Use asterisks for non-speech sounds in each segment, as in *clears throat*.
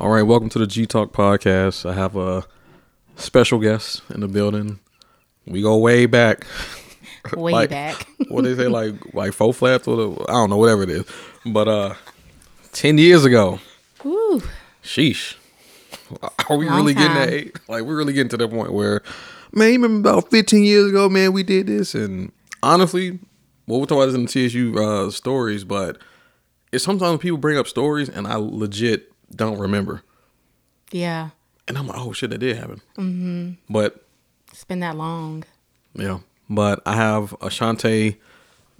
All right, welcome to the G Talk podcast. I have a special guest in the building. We go way back. *laughs* Way Like, back. *laughs* what they say, like like faux flats or the, I don't know, whatever it is. But uh, ten years ago, Woo. sheesh, are we Long really getting time. that? age? Like we're really getting to the point where, man, you remember about fifteen years ago, man, we did this, and honestly, well, we're talking about this in the TSU uh, stories, but it's sometimes people bring up stories and I legit don't remember. Yeah. And I'm like, oh shit, that did happen. Mm-hmm. But It's been that long. yeah, but I have Ashontae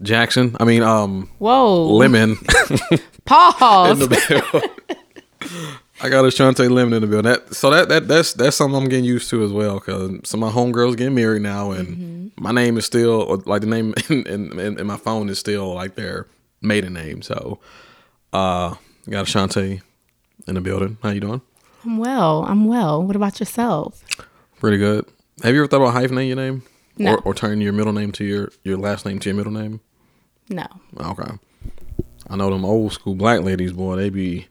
Jackson. I mean, um, Whoa. Lemon *laughs* in Pause. the bill. I got Ashontae Lemon in the bill. That so that that that's that's something I'm getting used to as well because some of my homegirls getting married now, and my name is still like the name *laughs* in, in, in, in my phone is still like their maiden name. So, uh, got Ashontae in the building. How you doing? I'm well. I'm well. What about yourself? Pretty good. Have you ever thought about hyphenating your name? No. Or, or turning your middle name to your, your last name to your middle name? No. Okay. I know them old school black ladies, boy, they be,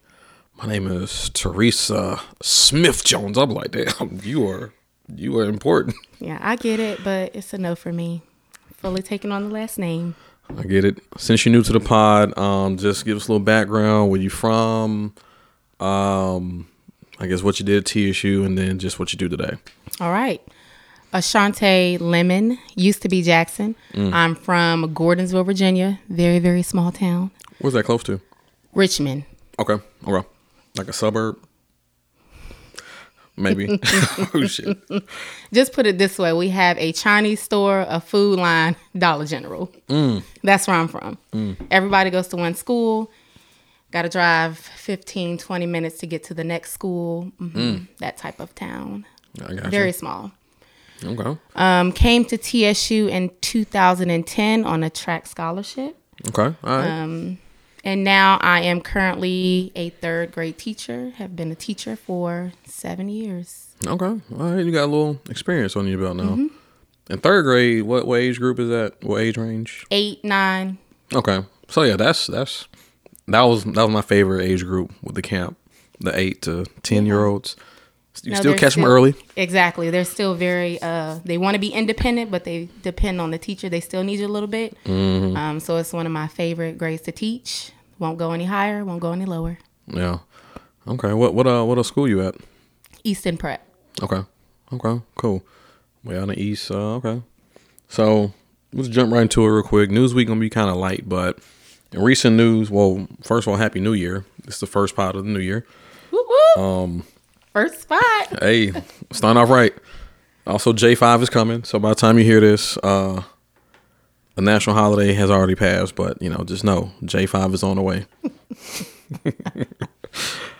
my name is Teresa Smith Jones. I'm like, damn, *laughs* you are, you are important. *laughs* Yeah, I get it, but it's a no for me. Fully taking on the last name. I get it. Since you're new to the pod, um, just give us a little background. Where you from? Um, I guess what you did at TSU, and then just what you do today. All right. Ashontae Lemon used to be Jackson. Mm. I'm from Gordonsville, Virginia. Very, very small town. Where's that close to? Richmond. Okay. Oh, okay. Like a suburb? Maybe. *laughs* *laughs* oh shit. Just put it this way we have a Chinese store, a food line, *laughs* Dollar General. Mm. That's where I'm from. Mm. Everybody goes to one school. Got to drive 15, 20 minutes to get to the next school. Mhm. That type of town. Very small. Okay. Um, came to TSU in 2010 on a track scholarship. Okay. All right. Um, And now I am currently a third grade teacher, have been a teacher for seven years. okay. All right. You got a little experience on your belt now. Mm-hmm. In third grade, what, what age group is that? What age range? Eight, nine, Okay. So yeah, that's that's that was that was my favorite age group with the camp, the eight to ten year olds. You No, still catch them early. Exactly. They're still very. Uh, they want to be independent, but they depend on the teacher. They still need you a little bit. Mm-hmm. Um, so it's one of my favorite grades to teach. Won't go any higher. Won't go any lower. Yeah. Okay. What what uh what a school you at? East End Prep. Okay. Okay. Cool. Way out in the east. Uh, okay. So let's jump right into it real quick. Newsweek gonna be kind of light, but in recent news, well, first of all, Happy New Year. It's the first part of the new year. Um, First spot. Hey, starting off right. Also, J five is coming. So by the time you hear this, uh, the national holiday has already passed. But you know, just know J five is on the way. *laughs*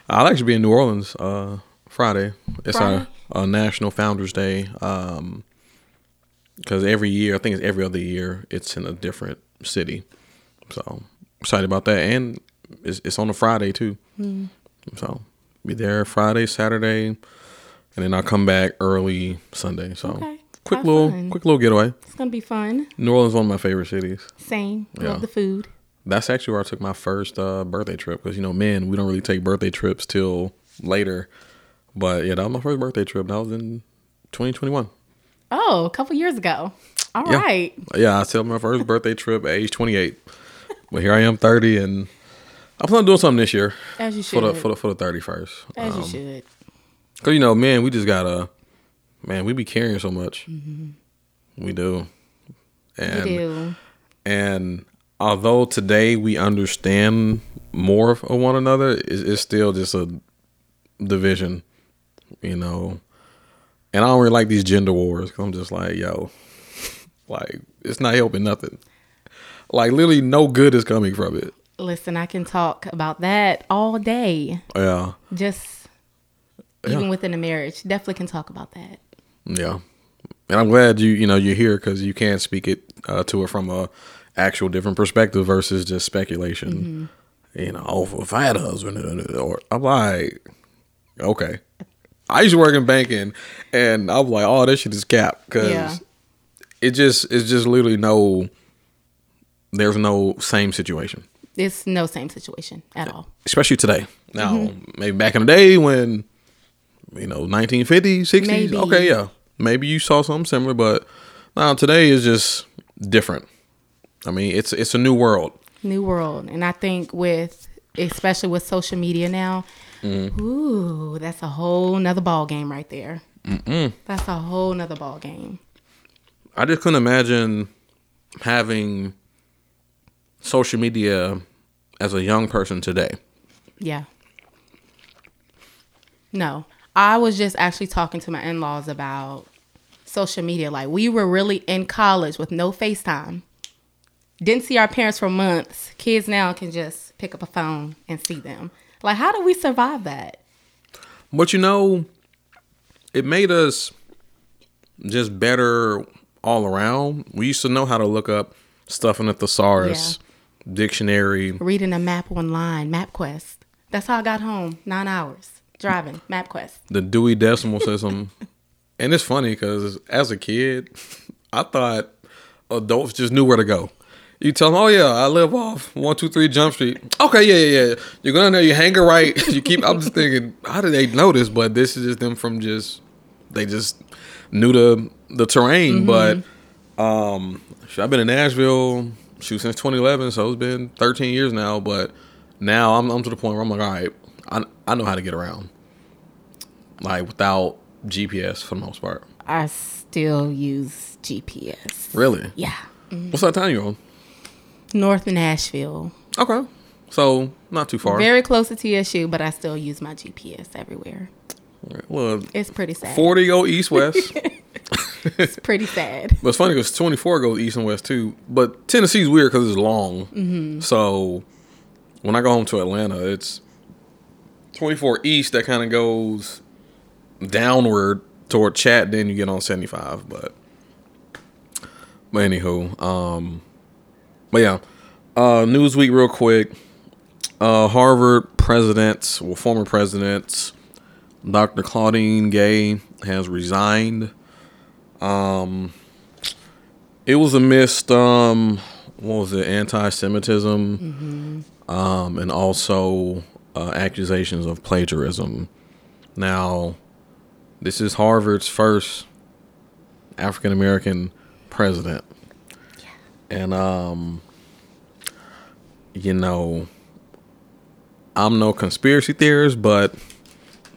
I'll actually be in New Orleans uh, Friday. It's Friday? our, our National Founders Day. Um, because every year, I think it's every other year, it's in a different city. So excited about that, and it's, it's on a Friday too. So be there Friday, Saturday, and then I'll come back early Sunday. So Okay. quick Have little fun. quick little getaway. It's gonna be fun. New Orleans is one of my favorite cities. Same. Yeah. Love the food. That's actually where I took my first uh, birthday trip because you know, men, we don't really take birthday trips till later. But yeah, that was my first birthday trip. That was in 2021. Oh, a couple years ago. All Yeah. right. Yeah, I took my first birthday trip at age 28. But here I am, 30, and I'm planning on doing something this year As you for the should. for the for the 31st. As Um, you should. Cause you know, man, we just gotta, man, we be carrying so much. We do, and We do. and although today we understand more of one another, it's, it's still just a division, you know. And I don't really like these gender wars. Cause I'm just like, yo, *laughs* like it's not helping nothing. Like literally, no good is coming from it. Listen, I can talk about that all day. Yeah, Just Yeah. even within a marriage, definitely can talk about that. yeah. And I'm glad you you know you're here because you can speak it uh, to it from a actual different perspective versus just speculation. Mm-hmm. You know, oh, if I had a husband, uh, uh, uh, or I'm like, okay. I used to work in banking, and I'm like, oh, this shit is cap because Yeah. it just it's just literally no. There's no same situation, It's no same situation at all. especially today. Now, Mm-hmm. maybe back in the day when, you know, 1950s, 60s, Maybe. okay, yeah. Maybe you saw something similar, but now today is just different. I mean, it's it's a new world. New world. And I think with especially with social media now, Mm-hmm. ooh, that's a whole nother ball game right there. That's a whole nother ball game. I just couldn't imagine having social media as a young person today. Yeah. No. I was just actually talking to my in laws about social media. Like we were really in college with no FaceTime. Didn't see our parents for months. Kids now can just pick up a phone and see them. Like how do we survive that? But you know, it made us just better all around. We used to know how to look up stuff in the thesaurus, dictionary. Reading a map online, MapQuest. That's how I got home. Nine hours driving, MapQuest. the Dewey Decimal System. *laughs* and it's funny because as a kid, I thought adults just knew where to go. You tell them, oh yeah, I live off one two three Jump Street. Okay, yeah, yeah, yeah. You go in there, you hang a right. *laughs* You keep. I'm just thinking, how did they know this? But this is just them from just they just knew the the terrain. But um, I've been in Nashville shoot since 2011, so it's been 13 years now. But now I'm, I'm to the point where I'm like, all right, I I know how to get around like without GPS for the most part. I still use GPS. Really? Yeah. Mm-hmm. What's that time you on? North Nashville. Okay, so not too far. Very close to TSU, but I still use my GPS everywhere. well, It's pretty sad. 40 go east west. *laughs* *laughs* It's pretty sad. but it's funny because 24 goes east and west too. But Tennessee's weird because it's long. Mm-hmm. So when I go home to Atlanta, it's 24 east that kind of goes downward toward Chat. Then you get on 75. But but anywho, um, but yeah, uh, Newsweek real quick. Uh, Harvard presidents, well, former presidents, Dr. Claudine Gay has resigned. Um, it was amidst um, what was it, anti-Semitism, um, and also uh, accusations of plagiarism. Now, this is Harvard's first African American president, and um, you know, I'm no conspiracy theorist, but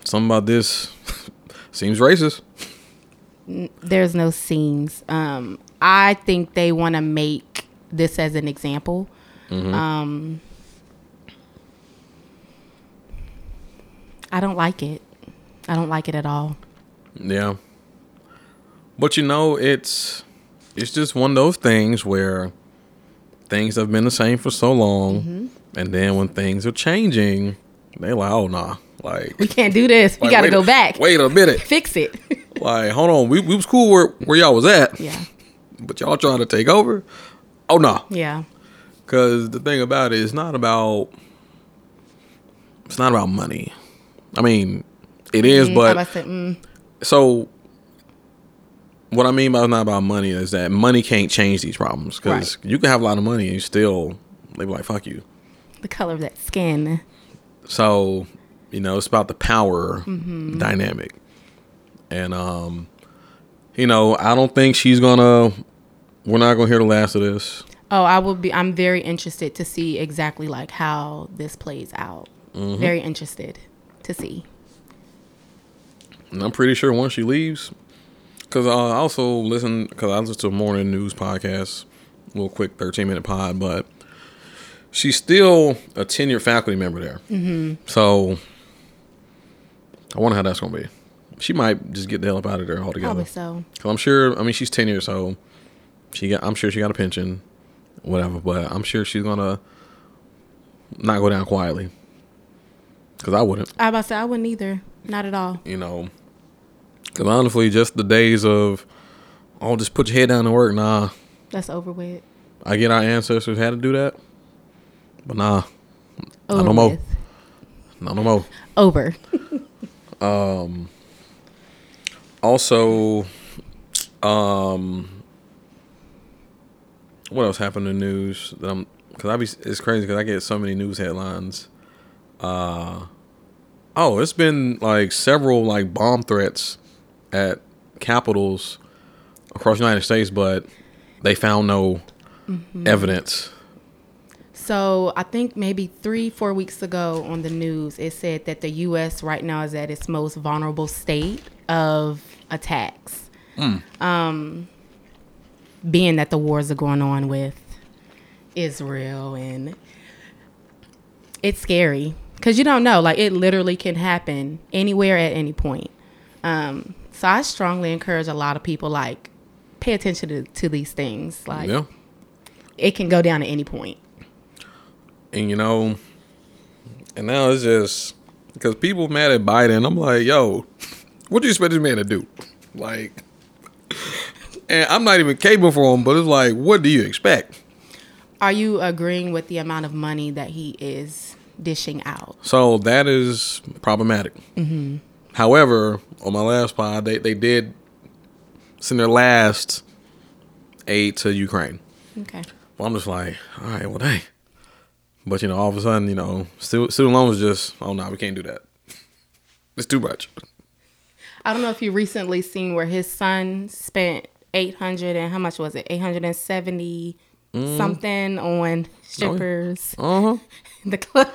something about this *laughs* seems racist. There's no scenes. Um, I think they want to make this as an example. Um, I don't like it. I don't like it at all. Yeah. But you know, it's it's just one of those things where things have been the same for so long, and then when things are changing, they like, oh nah, like We can't do this. We got to go back. Wait a minute, *laughs* Fix it. Like hold on, we, we was cool where where y'all was at, yeah. but y'all trying to take over. Oh nah, Yeah. because the thing about it is not about it's not about money. I mean, it is, Mm, but said, mm, so what I mean by it's not about money is that money can't change these problems because you can have a lot of money and you still they be like fuck you. the color of that skin. So you know it's about the power dynamic, and um, you know I don't think she's gonna. We're not gonna hear the last of this. Oh, I will be. I'm very interested to see exactly like how this plays out. Mm-hmm. Very interested to see. And I'm pretty sure once she leaves, because uh, I also listen because I listen to a morning news podcast, a little quick 13 minute pod, but she's still a tenured faculty member there. Mm-hmm. So I wonder how that's gonna be. She might just get the hell up out of there altogether. Probably so. Cause I'm sure. I mean, she's tenured, so she got. I'm sure she got a pension, whatever. But I'm sure she's gonna not go down quietly. Cause I wouldn't. I about to say I wouldn't either. Not at all. you know. Because honestly, just the days of, oh, just put your head down and work. Nah, That's over with. I get our ancestors had to do that, but nah, Over no more. with. not no more. Over. *laughs* Um, Also, um, what else happened in the news that I'm? Because I be it's crazy because I get so many news headlines. Uh, Oh, it's been like several like bomb threats at capitals across the United States, but they found no evidence. So I think maybe three, four weeks ago on the news, it said that the U.S. right now is at its most vulnerable state of attacks. Um, being that the wars are going on with Israel and it's scary because you don't know. Like it literally can happen anywhere at any point. Um, so I strongly encourage a lot of people like pay attention to, to these things. Like Yeah. it can go down at any point. And you know, and now it's just because people mad at Biden. I'm like, yo, what do you expect this man to do? Like, and I'm not even capable for him, but it's like, what do you expect? Are you agreeing with the amount of money that he is dishing out? So that is problematic. Mm-hmm. However, on my last pod, they, they did send their last aid to Ukraine. Okay. Well, I'm just like, all right, well, dang. But you know, all of a sudden, you know, student, student loans just, oh no, we can't do that. *laughs* It's too much. I don't know if you recently seen where his son spent 800 and how much was it? 870 something on strippers. Uh huh. *laughs* The club.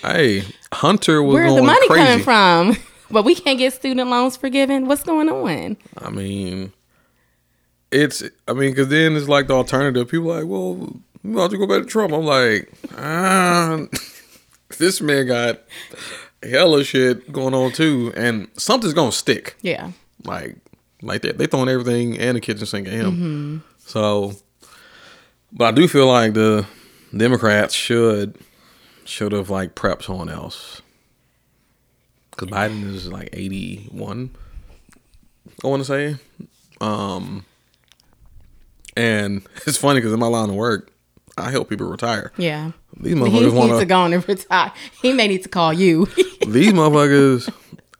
Hey, Hunter was Where's the money crazy. coming from? *laughs* But we can't get student loans forgiven. What's going on? I mean, it's. I mean, because then it's like the alternative. People like, well, we about to go back to Trump. I'm like, ah, *laughs* this man got hella shit going on too, and something's gonna stick. Yeah. Like, like that. They throwing everything and the kitchen sink at him. So, but I do feel like the Democrats should should have like prepped someone else. Because Biden is like 81, I want to say. Um, and *laughs* it's funny because in my line of work, I help people retire. Yeah. These He motherfuckers want to to. go on and retire. He may need to call you. *laughs* These motherfuckers.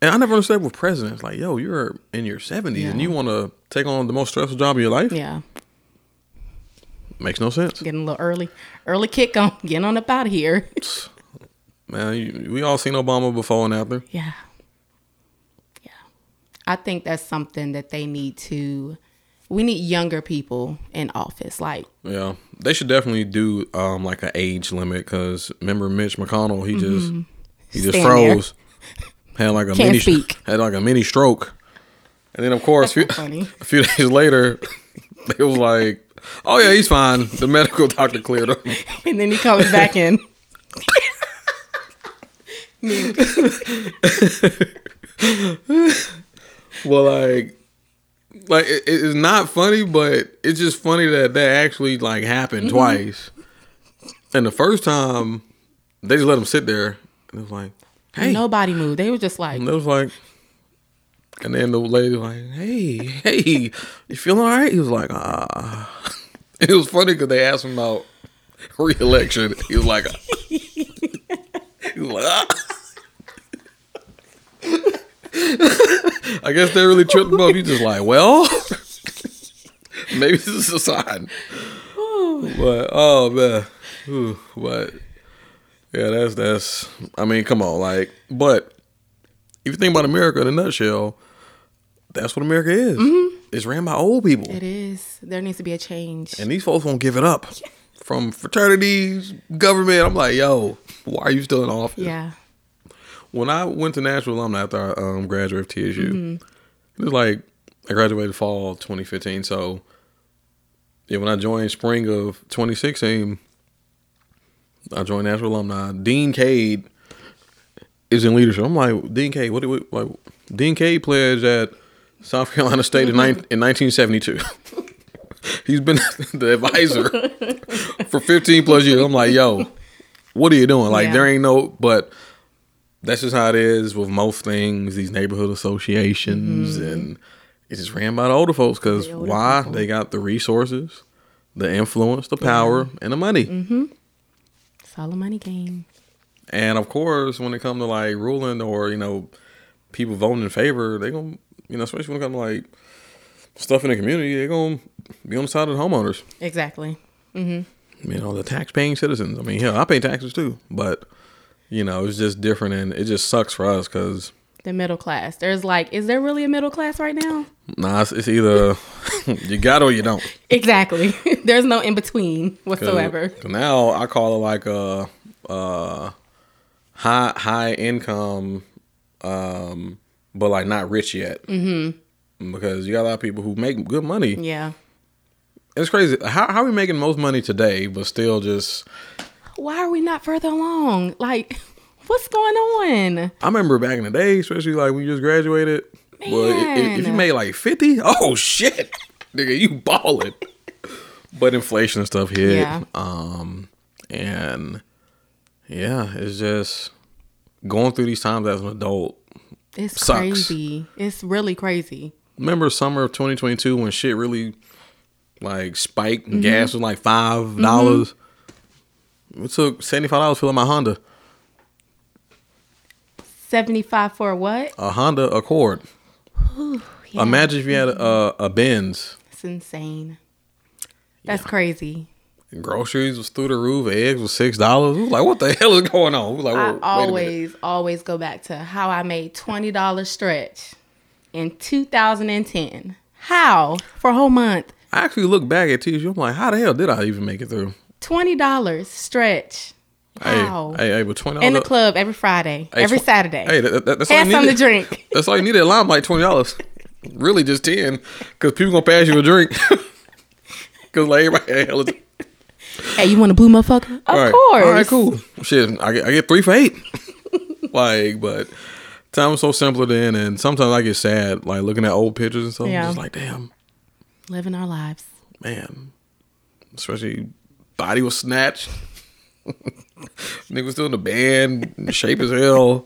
And I never understood with presidents like, yo, you're in your 70s and you want to take on the most stressful job of your life? yeah. Makes no sense. Getting a little early. Early kick on. *laughs* Getting on up out of here. *laughs* Man, you, we all seen Obama before and after. Yeah. Yeah. I think that's something that they need to we need younger people in office. Like Yeah, they should definitely do um like an age limit because remember Mitch McConnell, he just he just Mm-hmm. Stand there. froze, had like a Can't mini speak. had like a mini stroke, and then of course few, *laughs* a few days later, *laughs* they was like, "Oh yeah, he's fine." The medical doctor cleared him. *laughs* and then he comes back in. Well, like, like it, it's not funny, but it's just funny that that actually like happened Mm-hmm. twice. And the first time, they just let him sit there, and it was like, "Hey." Nobody moved. They were just like, And it was like, and then the lady was like, "Hey, hey, you feeling all right?" He was like, "Ah." *laughs* It was funny because they asked him about re-election. He was like, *laughs* he was like, ah. *laughs* *laughs* I guess they really tripped him up. He's just like, well, *laughs* maybe this is a sign. *sighs* But oh man, Ooh, but yeah, that's that's. I mean, come on, like, but if you think about America in a nutshell, that's what America is. Mm-hmm. It's ran by old people, it is. There needs to be a change. and these folks won't give it up. *laughs* From fraternities, government, I'm like, yo, why are you still in office? yeah. When I went to Nashville alumni after I um, graduated from TSU, it was like I graduated fall 2015. So yeah, when I joined spring of 2016, I joined Nashville alumni. Dean Cade is in leadership. I'm like, Dean Cade, what do we like? Dean Cade pledged at South Carolina State in, in 1972. *laughs* He's been *laughs* the advisor *laughs* for 15 plus years. I'm like, yo, what are you doing? Like, Yeah. there ain't no, but that's just how it is with most things, these neighborhood associations, and it's just ran by the older folks because Mm-hmm. The why? people. They got the resources, the influence, the power, and the money. Mm-hmm. It's all a money game. And of course, when it comes to like ruling or you know people voting in favor, they gonna you know especially when it comes to like stuff in the community, they gonna be on the side of the homeowners. Exactly. Mm-hmm. You know the tax paying citizens. I mean, hell, I pay taxes too, but you know, it's just different, and it just sucks for us because The middle class. There's like, is there really a middle class right now? nah, it's, it's either *laughs* you got or you don't. Exactly. *laughs* There's no in between 'Cause- whatsoever. 'cause now I call it like a, uh high high income, um, but like not rich yet. Mm-hmm. Because you got a lot of people who make good money. Yeah. It's crazy. How how are we making most money today, but still just? Why are we not further along? Like, *laughs* what's going on? I remember back in the day, especially like when you just graduated. Well, i- i- if you made like fifty, *laughs* oh shit, nigga, you balling. but inflation and stuff hit. Yeah. Um, and yeah, it's just going through these times as an adult. It's Sucks. crazy. It's really crazy. Remember summer of 2022 when shit really like spiked Mm-hmm. and gas was like five dollars. It took seventy five dollars filling my Honda, 75 for what? a Honda Accord. Yeah. Imagine if you had a, a Benz. It's insane. That's crazy. Groceries was through the roof. Eggs was six dollars. I was like, what the hell is going on? We like, I a minute. always, always go back to how I made $20 stretch in 2010. How? For a whole month. I actually look back at TSU. I'm like, how the hell did I even make it through? $20 stretch. Hey, How? hey, hey, but twenty In the club every Friday, Hey, every tw- Saturday. Hey, that, that, that's all you something needed. drink. *laughs* That's all you needed. A lime like twenty dollars. really, just ten, because people gonna pass you a drink. *laughs* Because like everybody, hey, hell, hey, you want a blue motherfucker? Of all right, course. all right, cool. Shit, I get, I get three for eight. *laughs* like, but time was so simpler then, and sometimes I get sad, like looking at old pictures and stuff. I'm Yeah. just like, damn, Living our lives. man. Especially body was snatched. *laughs* Nigga was still in the band, shape as hell.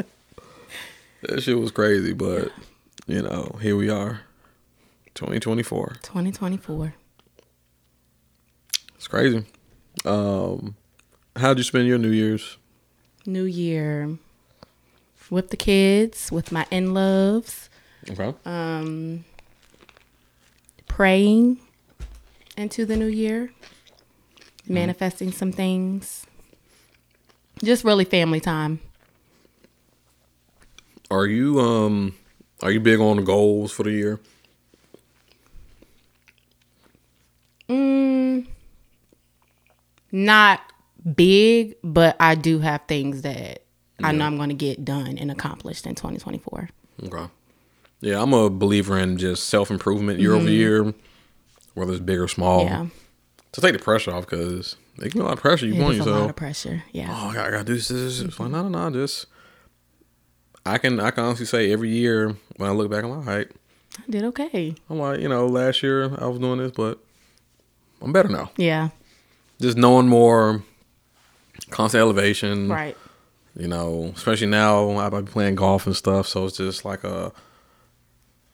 That shit was crazy, but you know, here we are. 2024. 2024. It's crazy. Um how'd you spend your New Year's? New year. With the kids, with my in loves, Okay. um, praying into the new year, manifesting some things. Just really family time. Are you um are you big on the goals for the year? Mm, not big, but I do have things that I know I'm going to get done and accomplished in 2024. Okay. Yeah, I'm a believer in just self improvement year over year, whether it's big or small. Mm-hmm. Yeah. To take the pressure off because it can be a lot of pressure you It on is a lot of pressure. Yeah. oh, I gotta, I gotta do this, this, this. It's like, no, no, no, just I can I can honestly say every year when I look back, I'm like, all right. I did okay. I'm like, you know, last year I was doing this, but I'm better now. Yeah. Just knowing more, constant elevation. Right. You know, especially now I might be playing golf and stuff, so it's just like a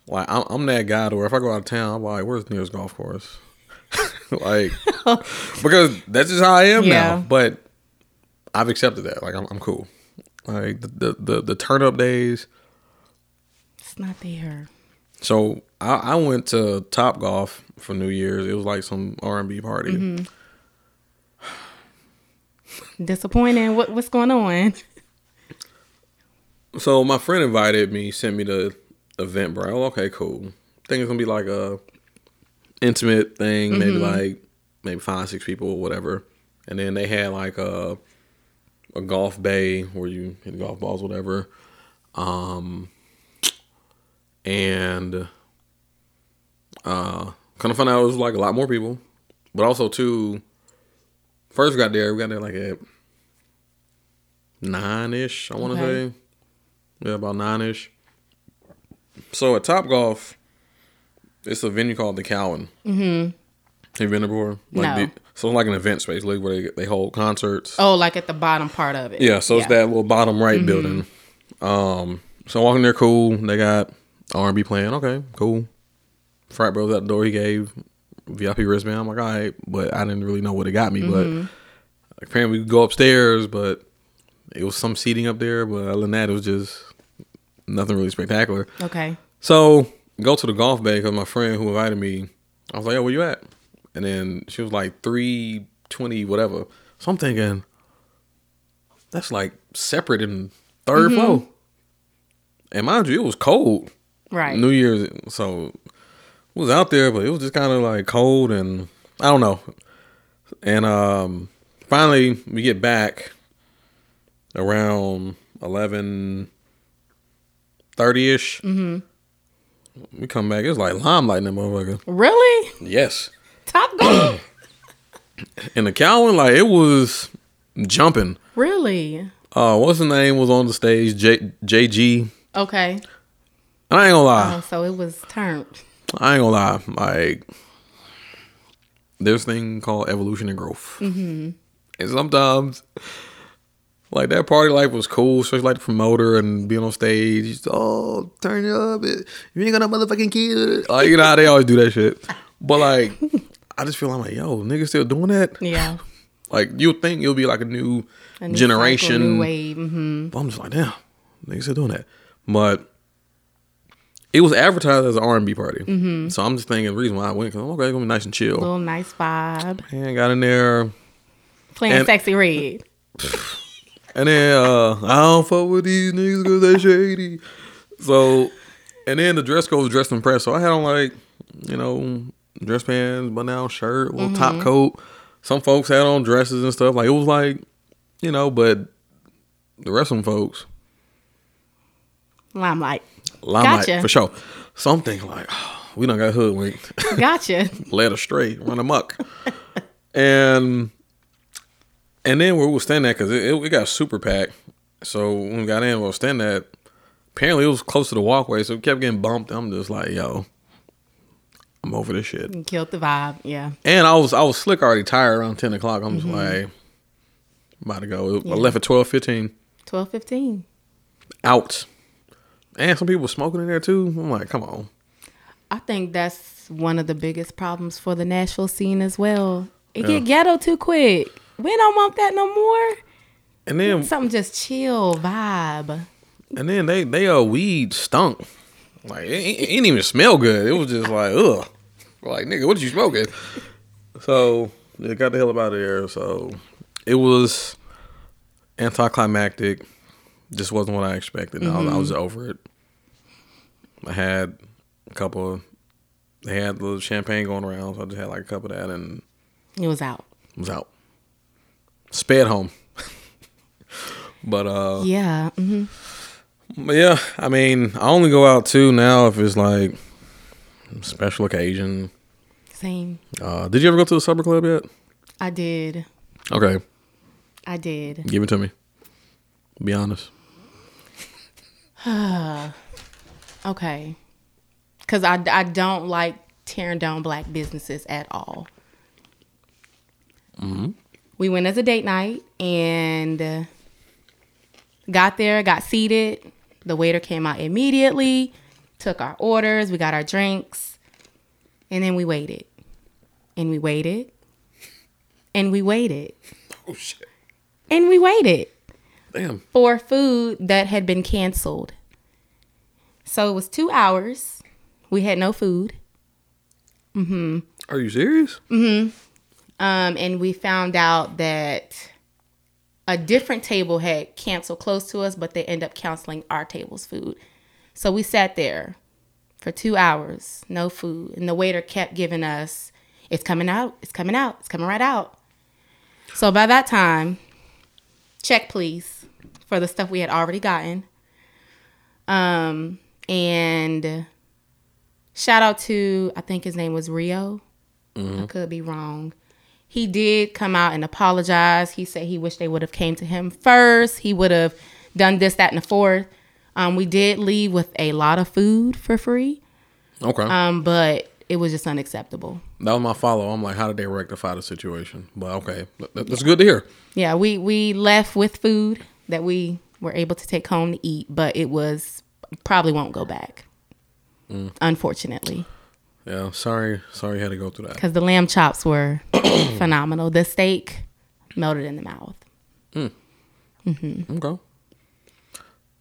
like I'm, I'm that guy to where if I go out of town, I'm like, where's the nearest golf course? *laughs* like because that's just how I am Yeah. now. But I've accepted that. Like I'm, I'm cool. Like the, the the the turn up days. It's not there. So I, I went to Top Golf for New Year's. It was like some R and B party. Mm-hmm. Disappointing. What what's going on? So my friend invited me, sent me the event, bro. Oh, okay, cool. Think it's gonna be like a intimate thing, maybe like maybe five, six people or whatever. And then they had like a a golf bay where you hit golf balls, whatever. Um and uh kind of found out it was like a lot more people. But also too first got there, we got there like at nine ish, I wanna Okay. say. Yeah, about nine ish. So at Top Golf, it's a venue called the Cowan. Mm-hmm. Have you been there before? Like No. the- so it's like an event space, like where they, they hold concerts. Oh, like at the bottom part of it. Yeah, so it's that little bottom right building. Um, so walking there, cool. They got R and B playing. Okay, cool. Frat bros at the door. He gave VIP wristband. I'm like, all right, but I didn't really know what it got me. But apparently, we could go upstairs, but it was some seating up there. But other than that, it was just nothing really spectacular. Okay. So go to the golf bay because my friend who invited me, I was like, "Yo, where you at?" And then she was like three twenty, whatever. So I'm thinking, That's like separate in 3rd floor. And mind you, it was cold. Right. New Year's, so it was out there, but it was just kind of like cold and I don't know. And um, finally, we get back around eleven thirty ish. Mm-hmm. We come back. It's like limelight in that motherfucker. Really? Yes. Top Golf? *clears throat* And the Calvin, like it was jumping. really? Uh, what's the name was on the stage? J JG. Okay. And I ain't gonna lie. Oh, so it was turned. I ain't gonna lie. Like there's thing called evolution and growth, mm-hmm. and sometimes like that party life was cool, especially like the promoter and being on stage. Just, oh, turn it up! You ain't got no motherfucking kid. Like you know how they always do that shit. But like, *laughs* I just feel like, like yo, niggas still doing that. Yeah. *laughs* Like you think it'll be like a new, A new generation. cycle, new wave. hmm But I'm just like, damn, niggas still doing that. But it was advertised as an R&B party, mm-hmm. so I'm just thinking the reason why I went because I'm okay, it's gonna be nice and chill. Little nice vibe. And got in there, Playing And- Sexyy Red. *laughs* and then uh, I don't fuck with these niggas because they shady. So, and then the dress code was dressed in press. So I had on like, you know, dress pants, button down shirt, little top coat. Some folks had on dresses and stuff. Like it was like, you know, but the rest of them folks, Limelight. limelight Gotcha. for sure. So I'm thinking like, *sighs* we done got hoodwinked. Gotcha. *laughs* led astray, run amok. and and then where we were standing at, because it, it, it got super packed. So when we got in, we were standing at, apparently it was close to the walkway, so we kept getting bumped. I'm just like, yo, I'm over this shit. Killed the vibe. Yeah. And I was I was slick already tired around 10 o'clock. I'm just mm-hmm. like, about to go. I left at 12, 15, Twelve fifteen. out. And some people were smoking in there too. I'm like, come on. I think that's one of the biggest problems for the Nashville scene as well. It get ghetto too quick. We don't want that no more. And then Something just chill vibe. And then they they uh weed stunk. Like it, it, didn't even smell good. It was just like ugh. Like nigga, what did you smoking? So they got the hell up out of there. So it was anticlimactic. Just wasn't what I expected. I, was, I was over it. I had a couple. Of, they had the champagne going around, so I just had like a cup of that and It was out. It was out. Sped home. *laughs* but uh Yeah. hmm But yeah, I mean, I only go out too now if it's like special occasion. Same. Uh, did you ever go to the supper club yet? I did. Okay, I did. give it to me. Be honest. *sighs* Okay. Because I, I don't like tearing down black businesses at all. We went as a date night and uh, got there, got seated. The waiter came out immediately, took our orders, we got our drinks, and then we waited. And we waited. And we waited. Oh shit! And we waited. Damn. for food that had been canceled. So it was two hours. We had no food. Mhm. Are you serious? Um, and we found out that a different table had canceled close to us, but they end up canceling our table's food. So we sat there for two hours, no food. And the waiter kept giving us, it's coming out, it's coming out, it's coming right out. So by that time, check please for the stuff we had already gotten. Um, and shout out to, I think his name was Rio. I could be wrong. He did come out and apologize. He said he wished they would have came to him first. He would have done this, that, and the fourth. Um, we did leave with a lot of food for free, Okay, um, but it was just unacceptable. that was my follow. I'm like, how did they rectify the situation? But okay, that- that's good to hear. Yeah, we we left with food that we were able to take home to eat, but it was probably won't go back. Unfortunately, Yeah, sorry, sorry you had to go through that. because the lamb chops were *coughs* phenomenal. The steak melted in the mouth. Okay.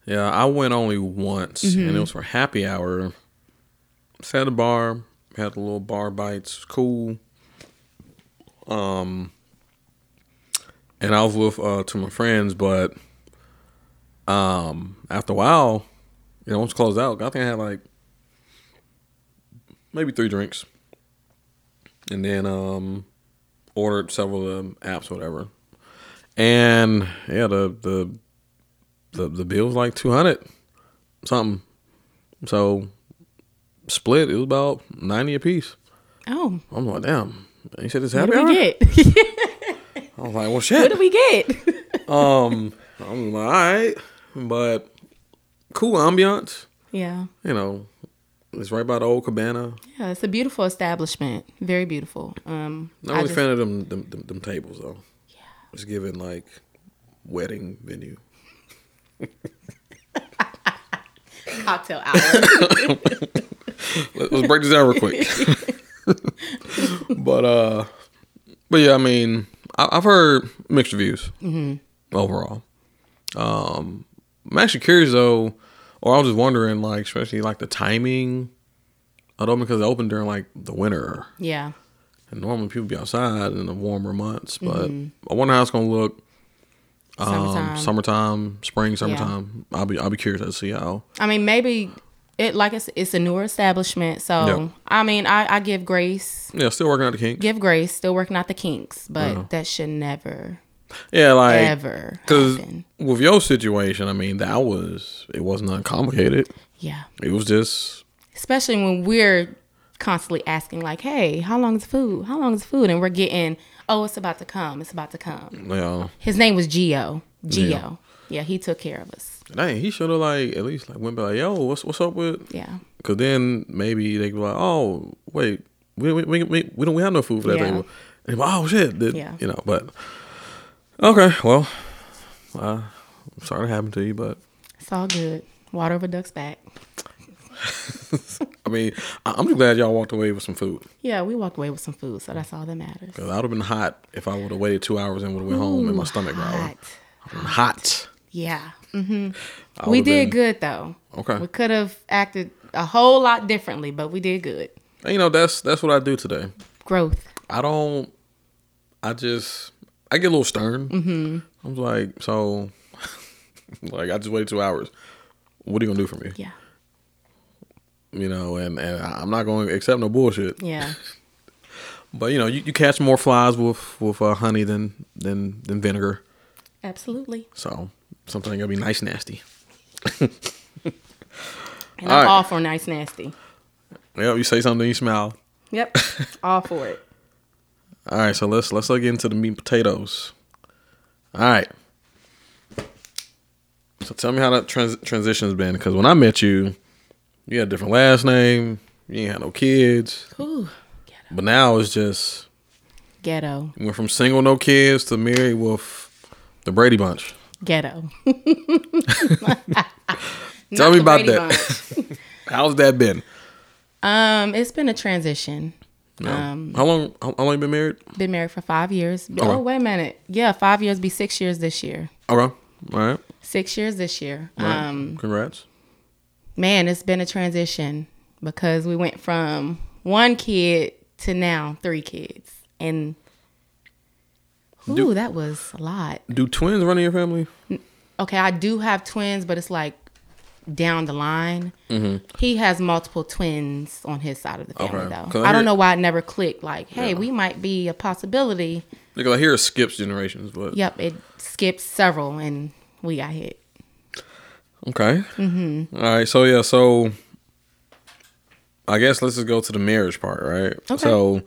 Yeah, I went only once, and it was for happy hour. Sat at a bar, had a little bar bites, cool. Um, and I was with uh, two of my friends, but um, after a while, you know, once closed out, I think I had like maybe three drinks, and then um, ordered several um, apps, whatever, and yeah, the the the the bill was like two hundred something, so split it was about ninety a piece. Oh, I'm like, damn. You said what happy did hour? we get? *laughs* I was like, well, shit. what did we get? *laughs* Um, I'm like, all right, but cool ambiance. yeah. You know, it's right by the old cabana. Yeah, it's a beautiful establishment. Very beautiful. Um, Not really just- fan of them, them them them tables though. Yeah, it's given like wedding venue. *laughs* cocktail hour. Let- Let's break this down real quick. *laughs* but uh, but yeah, I mean, I, I've heard mixed reviews overall. Um, I'm actually curious though, or I was just wondering, like, especially like the timing. Although because it opened during like the winter, yeah. and normally people be outside in the warmer months. But I wonder how it's gonna look. Um, Summertime. summertime, spring, summertime. I'll be I'll be curious to see how. I mean, maybe it like it's it's a newer establishment, so Yeah. I mean, I, I give grace, Yeah, still working out the kinks. give grace, still working out the kinks, but Uh-huh. that should never Yeah, like ever Because with your situation, I mean, that was it wasn't uncomplicated. Yeah, It was just especially when we're constantly asking like, "Hey, how long is food? How long is food?" And we're getting, "Oh, it's about to come. It's about to come." know, His name was Geo. Geo. Yeah. Yeah, he took care of us. dang, he should have like at least like went by like, yo, what's what's up with? Yeah. Because then maybe they could be like, oh, wait, we we we, we, we don't we have no food for that Yeah. table. And he'd be like, oh shit, did, Yeah. you know, but okay, well, uh, I'm sorry it happened to you, but It's all good. Water over duck's back. *laughs* I mean, I'm just glad y'all walked away with some food. Yeah, we walked away with some food, so that's all that matters. Cause I would have been hot if I would have waited two hours and would have went home and my stomach growled. Hot. Hot. Yeah. hmm We did been- good though. Okay. We could have acted a whole lot differently, but we did good. And, you know, that's that's what I do today. Growth. I don't. I just. I get a little stern. Mm-hmm. I'm like, so, *laughs* like, I just waited two hours. What are you gonna do for me? Yeah. You know, and and I'm not going to accept no bullshit. Yeah. *laughs* But you know, you, you catch more flies with with uh, honey than than than vinegar. Absolutely. So something gotta be nice nasty. And I'm right. all for nice nasty. Yeah, you say something, you smile. Yep. *laughs* all for it. All right, so let's let's look into the meat and potatoes. All right. So tell me how that trans- transition has been. Because when I met you, you had a different last name. You ain't had no kids. Ooh. But now it's just Ghetto. you went from single no kids to married with the Brady Bunch. Ghetto. *laughs* Tell me about Brady that. *laughs* How's that been? Um, it's been a transition. No. Um, how long? How, long you been married? been married for five years. Okay. Oh, wait a minute. Yeah, five years be six years this year. Okay. All right. Six years this year. All right. Um, Congrats. man, it's been a transition because we went from one kid to now three kids. And ooh, Do- that was a lot. Do twins run in your family? Okay, I do have twins, but it's like down the line. He has multiple twins on his side of the family, Mm-hmm. Okay. though. I I don't know why it never clicked. Like, hey, Yeah. we might be a possibility. Because I hear it skips generations, but Yep, it skips several, and we got hit. Okay. Mm-hmm. right. So yeah. So I guess let's just go to the marriage part, right? Okay. So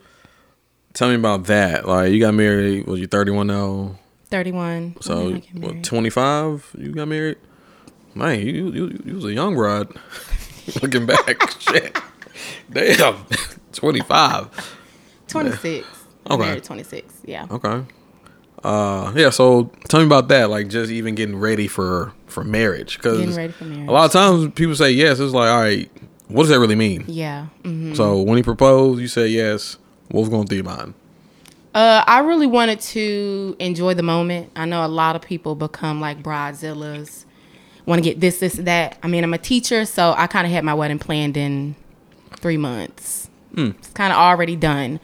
tell me about that. Like you got married. Was you thirty one now? So did I get what? Twenty five. You got married. Man, you you you was a young bride. *laughs* Looking back, *laughs* shit. Damn. *laughs* Twenty five. Twenty-six. Okay. Twenty-six. Yeah. Okay. Uh, yeah. So tell me about that. Like just even getting ready for for marriage, because Getting ready for marriage. a lot of times people say yes. It's like, all right, what does that really mean? Yeah. hmm So when he proposed, you said yes. What was going through your mind? Uh, I really wanted to enjoy the moment. I know a lot of people become like bridezillas, want to get this, this, that. I mean, I'm a teacher, so I kind of had my wedding planned in three months. It's kind of already done.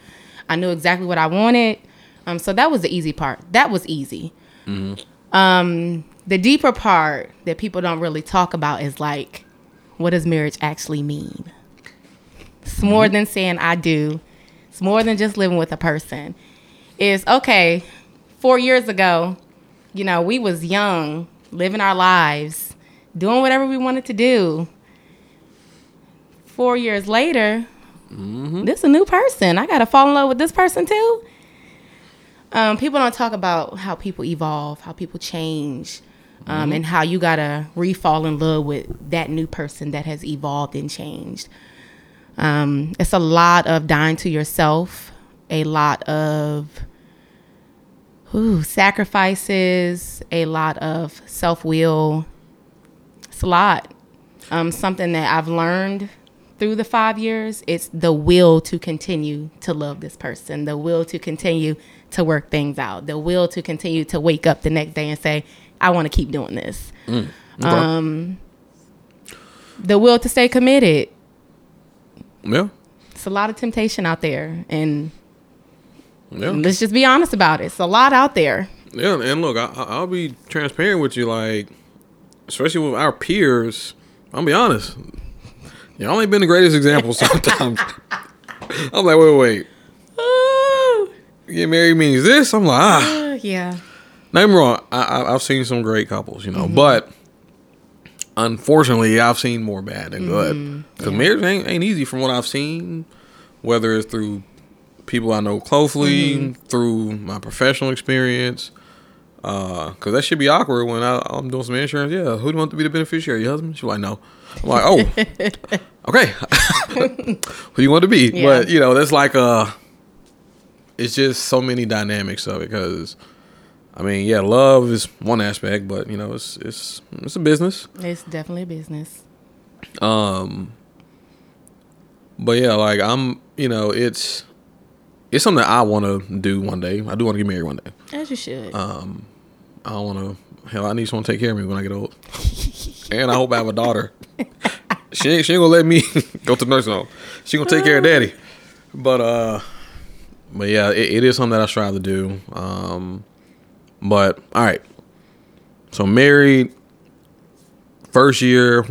I knew exactly what I wanted. Um, so that was the easy part. That was easy. Um, the deeper part that people don't really talk about is like, what does marriage actually mean? It's more than saying I do. It's more than just living with a person. Is okay. Four years ago, you know, we was young, living our lives, doing whatever we wanted to do. Four years later, this is a new person. I gotta fall in love with this person too. Um, people don't talk about how people evolve, how people change, um, and how you gotta re-fall in love with that new person that has evolved and changed. Um, it's a lot of dying to yourself, a lot of ooh, sacrifices, a lot of self will. It's a lot. Um, something that I've learned through the five years, it's the will to continue to love this person, the will to continue to work things out, the will to continue to wake up the next day and say, I want to keep doing this. Okay. Um, the will to stay committed. yeah. It's a lot of temptation out there. And Yeah. let's just be honest about it. It's a lot out there. Yeah, and look, I- I'll be transparent with you, like, especially with our peers. I'll be honest. Y'all ain't been the greatest example *laughs* sometimes. *laughs* I'm like, wait, wait. Get married means this? I'm like, ah. Uh, yeah. Not even wrong. I, I, I've seen some great couples, you know, but unfortunately, I've seen more bad than good. Because marriage ain't, ain't easy from what I've seen, whether it's through people I know closely, through my professional experience. Because that should be awkward when I, I'm doing some insurance. Yeah, who do you want to be the beneficiary? Your husband? She's like, no. I'm like, oh, *laughs* okay. *laughs* who do you want to be? Yeah. But, you know, that's like a. It's just so many dynamics of it because. I mean, yeah, love is one aspect, but you know, it's it's it's a business. It's definitely a business. Um, but yeah, like I'm, you know, it's it's something I want to do one day. I do want to get married one day. As you should. Um, I don't want to. Hell, I need someone to take care of me when I get old, and I hope I have a daughter. she ain't she ain't gonna let me *laughs* go to the nursing home. She gonna take care of daddy. But uh, but yeah, it, it is something that I strive to do. Um, but all right. So married, first year.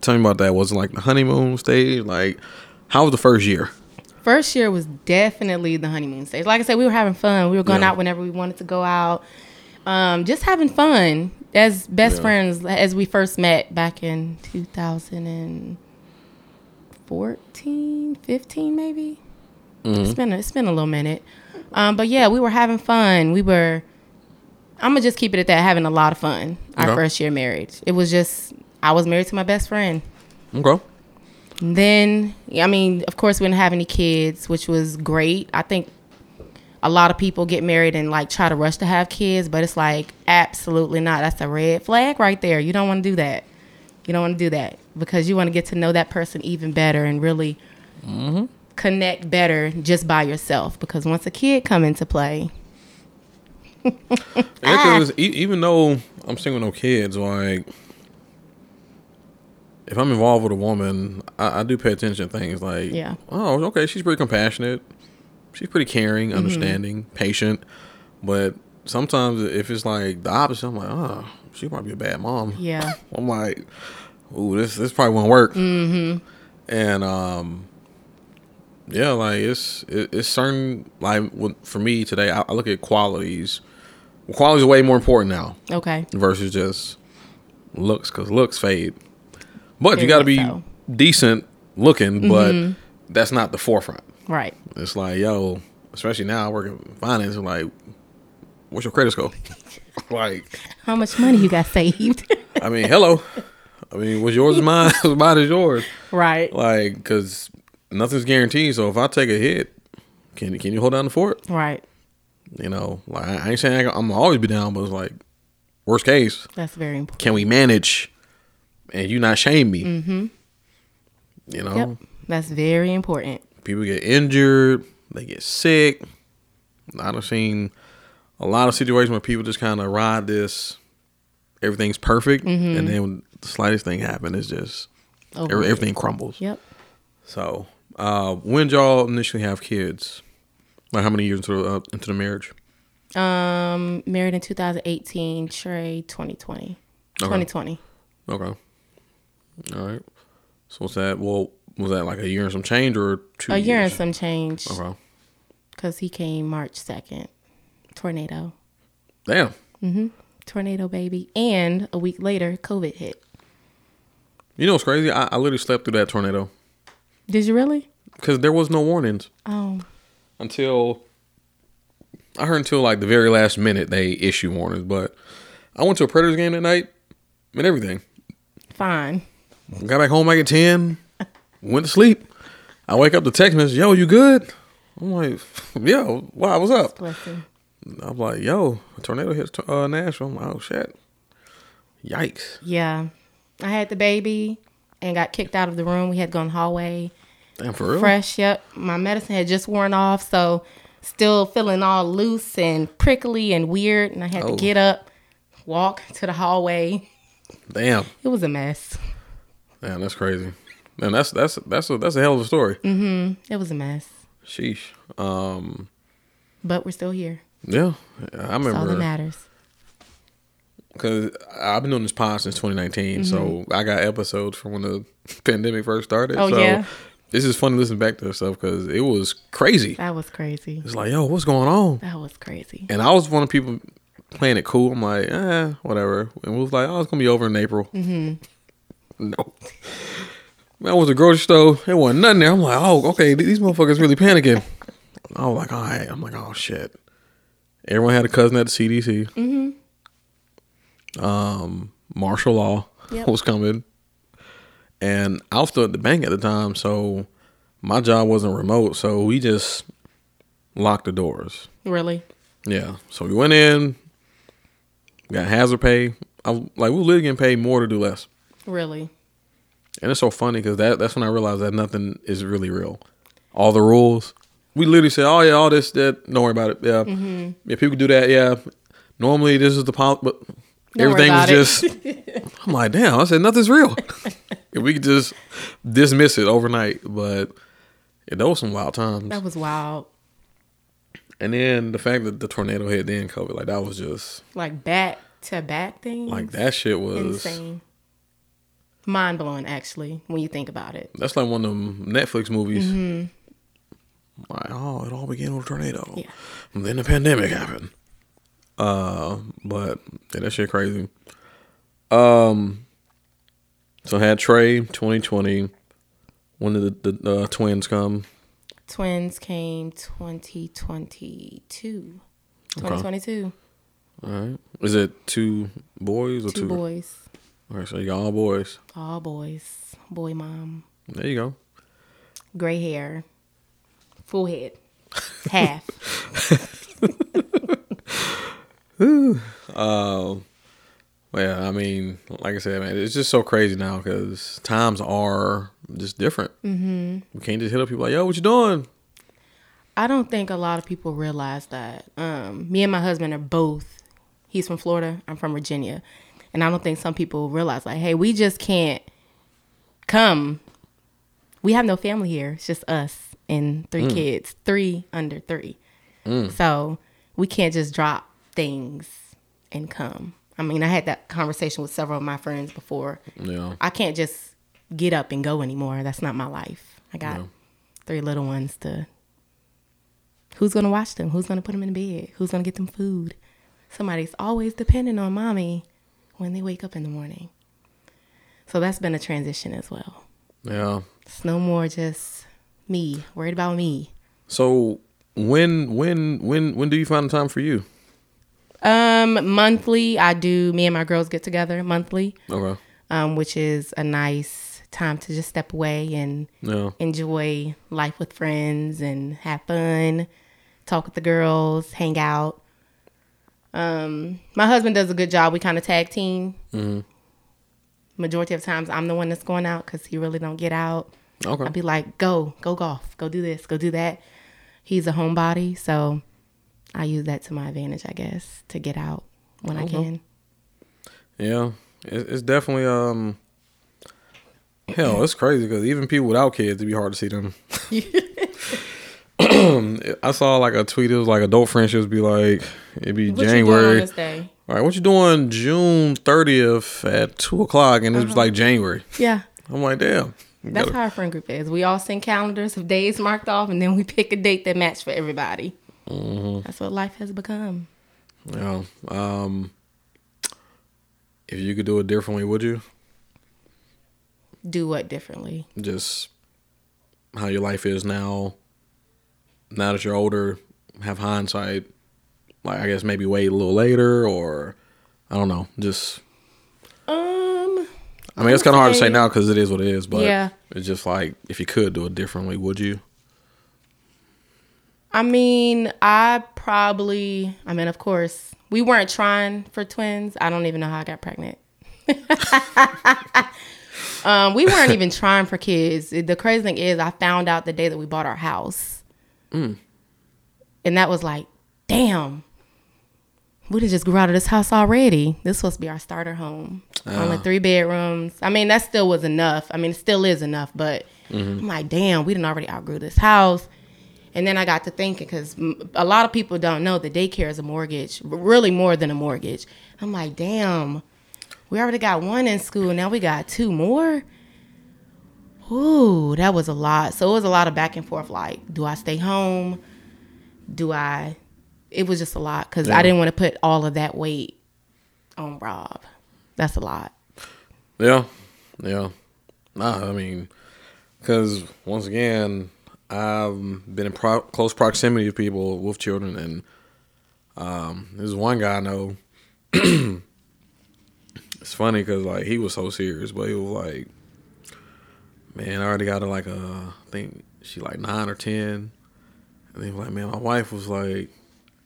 Tell me about that. Was it like the honeymoon stage? Like, how was the first year? First year was definitely the honeymoon stage. Like I said, we were having fun. We were going Yeah. out whenever we wanted to go out. Um, just having fun as best Yeah. friends as we first met back in 2014, 15 maybe. Mm-hmm. It's been a, it's been a little minute. Um, but yeah, we were having fun. We were I'm gonna just keep it at that, having a lot of fun. Our Okay. first year marriage. It was just I was married to my best friend. Okay. Then, I mean, of course, we didn't have any kids, which was great. I think a lot of people get married and like try to rush to have kids, but it's like absolutely not. That's a red flag right there. You don't want to do that. You don't want to do that because you want to get to know that person even better and really mm-hmm. connect better just by yourself. Because once a kid come into play, *laughs* Yeah, because ah. e- even though I'm single, no kids, like if I'm involved with a woman, I, I do pay attention to things like, Yeah. oh, okay, she's pretty compassionate, she's pretty caring, Mm-hmm. understanding, patient. But sometimes if it's like the opposite, I'm like, oh, she might be a bad mom. yeah, *laughs* I'm like, ooh, this this probably won't work. Mm-hmm. And um, yeah, like it's it, it's certain like for me today, I, I look at qualities. Qualities are way more important now okay, versus just looks, because looks fade. But you got to be so. Mm-hmm. decent looking, but that's not the forefront. Right, It's like, yo, especially now working in finance, I'm like, what's your credit score? *laughs* like, how much money you got saved? *laughs* I mean, hello. I mean, what's yours is mine. *laughs* Mine is yours. right, Like, because nothing's guaranteed. So if I take a hit, can you can you hold down the fort? right. You know, like I ain't saying I'm gonna always be down, but it's like worst case, That's very important. can we manage and you not shame me? Mm-hmm. You know, Yep, that's very important. People get injured, they get sick. I've seen a lot of situations where people just kind of ride this. Everything's perfect, and then when the slightest thing happens, it's just every, everything crumbles. Yep. So, uh, when did y'all initially have kids? Like how many years into the, uh, into the marriage? Um, married in 2018. Trey 2020. 2020. Okay. All right. So what's that? Well, was that like a year and some change or two? A year and some change. Okay. Because he came March 2nd. Tornado. Damn. Mhm. Tornado baby. And a week later, COVID hit. You know what's crazy? I, I literally slept through that tornado Did you really? because there was no warnings Oh, until I heard until like the very last minute they issue warnings. But I went to a Predators game that night and everything. fine. Got back home like at ten. Went to sleep. I wake up the text message. Yo, you good? I'm like, *laughs* yo, wow, what's up? I'm like, yo, a tornado hits uh, Nashville. I'm like, oh shit, yikes! Yeah. I had the baby and got kicked out of the room. We had gone hallway. Damn, for real? Fresh, yep. My medicine had just worn off, so still feeling all loose and prickly and weird. And I had Oh. to get up, walk to the hallway. Damn, It was a mess. damn, that's crazy. Man, that's that's that's a that's a hell of a story. Mhm. It was a mess. Sheesh. Um, But we're still here. yeah, I That's all that matters. because I've been doing this pod since 2019, so I got episodes from when the *laughs* pandemic first started. Mm-hmm. Oh, so yeah? This is fun to listen back to stuff because it was crazy. That was crazy. It's like, yo, what's going on? That was crazy. And I was one of the people playing it cool. I'm like, eh, whatever. And we was like, oh, it's gonna be over in April. Mm-hmm. *laughs* No. Man, I was at the grocery store. There wasn't nothing there. I'm like, oh, okay. These motherfuckers really panicking. I was like, all right. I'm like, oh shit. Everyone had a cousin at the CDC. Mm-hmm. Um, martial law Yep. *laughs* was coming, and I was still at the bank at the time, so my job wasn't remote. So we just locked the doors. Really? Yeah. So we went in, got hazard pay. I like we were literally getting paid more to do less, Really? And it's so funny because that that's when I realized that nothing is really real. All the rules. We literally said, "Oh yeah, all this that. Don't worry about it. Yeah, Mm-hmm. yeah. People do that. Yeah. Normally this is the pol, but Don't everything was just. *laughs* I'm like, damn. I said nothing's real. *laughs* if we could just dismiss it overnight, but yeah, those were some wild times. That was wild. And then the fact that the tornado hit then COVID, like that was just Like back to back things. like that shit was. insane. Mind blowing, actually, when you think about it. That's like one of them Netflix movies. Like, oh, it all began with a tornado. Yeah. And then the pandemic happened. Uh, but yeah, that shit crazy. Um, so I had Trey 2020. When did the, the uh, twins come? Twins came 2022. 2022. All right. Is it two boys or Two two? boys. All right, so you got all boys. All boys. Boy mom. There you go. Gray hair. Full head. Half. *laughs* Uh, well, I mean, like I said, man, it's just so crazy now because times are just different. Mm-hmm. We can't just hit up people like, "Yo, what you doing?" I don't think a lot of people realize that. Um, me and my husband are both. He's from Florida. I'm from Virginia, and I don't think some people realize like, hey, we just can't come. We have no family here. It's just us and three mm. kids, three under three. Mm. So we can't just drop things and come. I mean, I had that conversation with several of my friends before. Yeah, I can't just get up and go anymore. That's not my life. I got three little ones to. Who's gonna watch them? Who's gonna put them in bed? Who's gonna get them food? Somebody's always depending on mommy when they wake up in the morning. So that's been a transition as well. yeah. It's no more just me worried about me. So when, when, when, when do you find the time for you? Um, monthly, I do. Me and my girls get together monthly, Okay. um, which is a nice time to just step away and Yeah. enjoy life with friends and have fun, talk with the girls, hang out. Um, my husband does a good job. We kind of tag team. Majority of times, I'm the one that's going out because he really don't get out. Okay. I'd be like, "Go, go golf, go do this, go do that." He's a homebody, so I use that to my advantage, I guess, to get out when I can. Yeah, it's definitely um. Hell, it's crazy because even people without kids, it'd be hard to see them. *laughs* *clears throat* I saw like a tweet. It was like adult friendships be like it'd be What you doing on January. All right, what you doing June thirtieth at two o'clock, and it was like January. Yeah. I'm like, damn. That's Gotta- how our friend group is. We all send calendars of days marked off, and then we *laughs* pick a date that match for everybody. Mm-hmm. That's what life has become. Yeah. Um, if you could do it differently, would you? Do what differently? Just how your life is now. Now that you're older, have hindsight. Like I guess maybe wait a little later, or I don't know. Just Um, I mean, it's kind of hard to say now because it is what it is. But Yeah. it's just like if you could do it differently, would you? I mean, I probably. I mean, of course, we weren't trying for twins. I don't even know how I got pregnant. *laughs* um, we weren't even trying for kids. The crazy thing is, I found out the day that we bought our house, Mm. and that was like, damn. We just grew out of this house already. This was supposed to be our starter home. Only ah. three bedrooms. I mean, that still was enough. I mean, it still is enough, but mm-hmm. I'm like, damn, we didn't already outgrew this house. And then I got to thinking because a lot of people don't know that daycare is a mortgage, really more than a mortgage. I'm like, damn, we already got one in school. Now we got two more. Ooh, that was a lot. So it was a lot of back and forth. Like, do I stay home? Do I? It was just a lot because Yeah. I didn't want to put all of that weight on Rob. That's a lot. Yeah, yeah. Nah, I mean, because once again, I've been in pro- close proximity to people with children, and um, there's one guy I know. *clears throat* it's funny because like he was so serious, but he was like, "Man, I already got her like a, I think she like nine or ten, and he was like, man, my wife was like."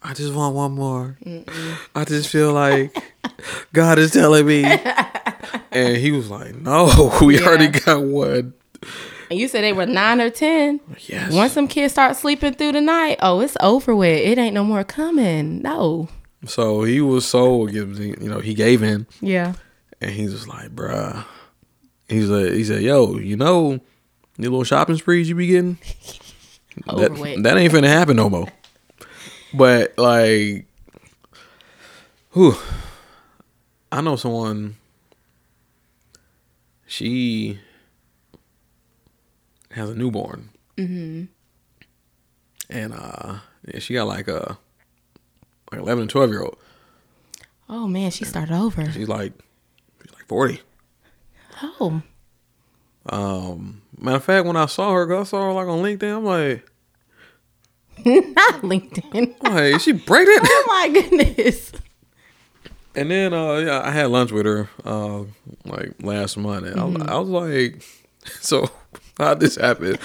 I just want one more. I just feel like *laughs* God is telling me *laughs* and he was like, "No, we Yeah. already got one." And you said they were nine or ten. Yes. Once some kids start sleeping through the night, oh, it's over with. It ain't no more coming. No. So he was so, you know, he gave in, Yeah. and he's just like, "Bruh," he's like, he said, "Yo, you know, your little shopping sprees you be getting, *laughs* that, that ain't finna happen no more." But like, who? I know someone. She has a newborn. Mm-hmm. And uh, yeah, she got like a like eleven and twelve year old. oh man, she started over. She's like she's like forty. Oh. Um, matter of fact, when I saw her, I saw her like on LinkedIn. I'm like, *laughs* Not LinkedIn. I'm like, is she pregnant? *laughs* oh my goodness. And then uh yeah, I had lunch with her uh like last month and I, was, I was like *laughs* so how'd this happened?"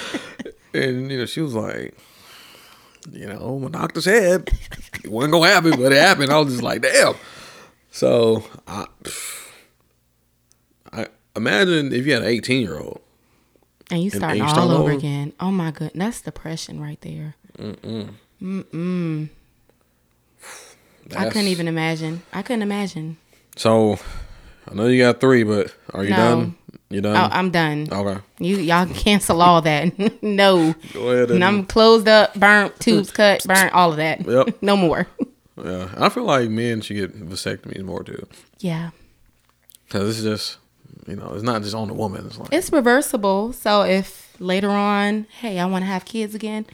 and you know, she was like, you know, my doctor said it wasn't gonna happen, but it happened. I was just like, damn. So I I imagine if you had an eighteen year old. And you you all over over? again. Oh my goodness. That's depression right there. Mm. Mm. I couldn't even imagine. I couldn't imagine. So I know you got three, but are you No. done? You done? Oh, I'm done. okay. You y'all cancel all that. *laughs* no. Go ahead And and I'm closed up, burnt, tubes *laughs* cut, burnt, all of that. Yep. *laughs* No more. Yeah, I feel like men should get vasectomies more too, Yeah. because it's just, you know, it's not just on the woman. It's like, It's reversible. So if later on, hey, I want to have kids again,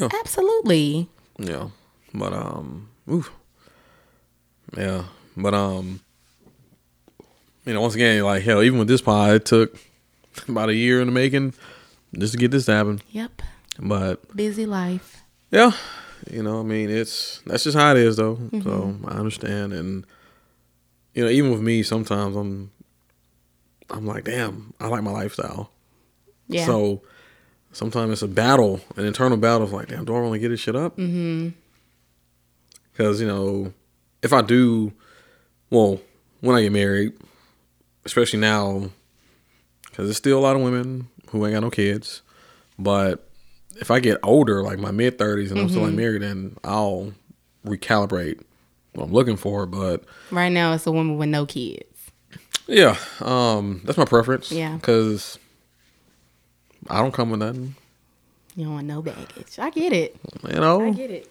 Yeah. absolutely. yeah, but um, oof. yeah, but um, you know, once again, like hell, even with this pod, it took *laughs* about a year in the making just to get this to happen. Yep. But Busy life. yeah, you know, I mean, it's that's just how it is, though. So I understand, and you know, even with me, sometimes I'm, I'm like, damn, I like my lifestyle. Yeah. So sometimes it's a battle, an internal battle of like, damn, do I want to get this shit up? Mm-hmm. Because you know, if I do, well, when I get married, especially now, because there's still a lot of women who ain't got no kids, but if I get older, like my mid thirties, and I'm still ain't married, then I'll recalibrate what I'm looking for. But right now, it's a woman with no kids. Yeah, um, that's my preference. Yeah. because I don't come with nothing. You don't want no baggage. I get it. You know, I get it.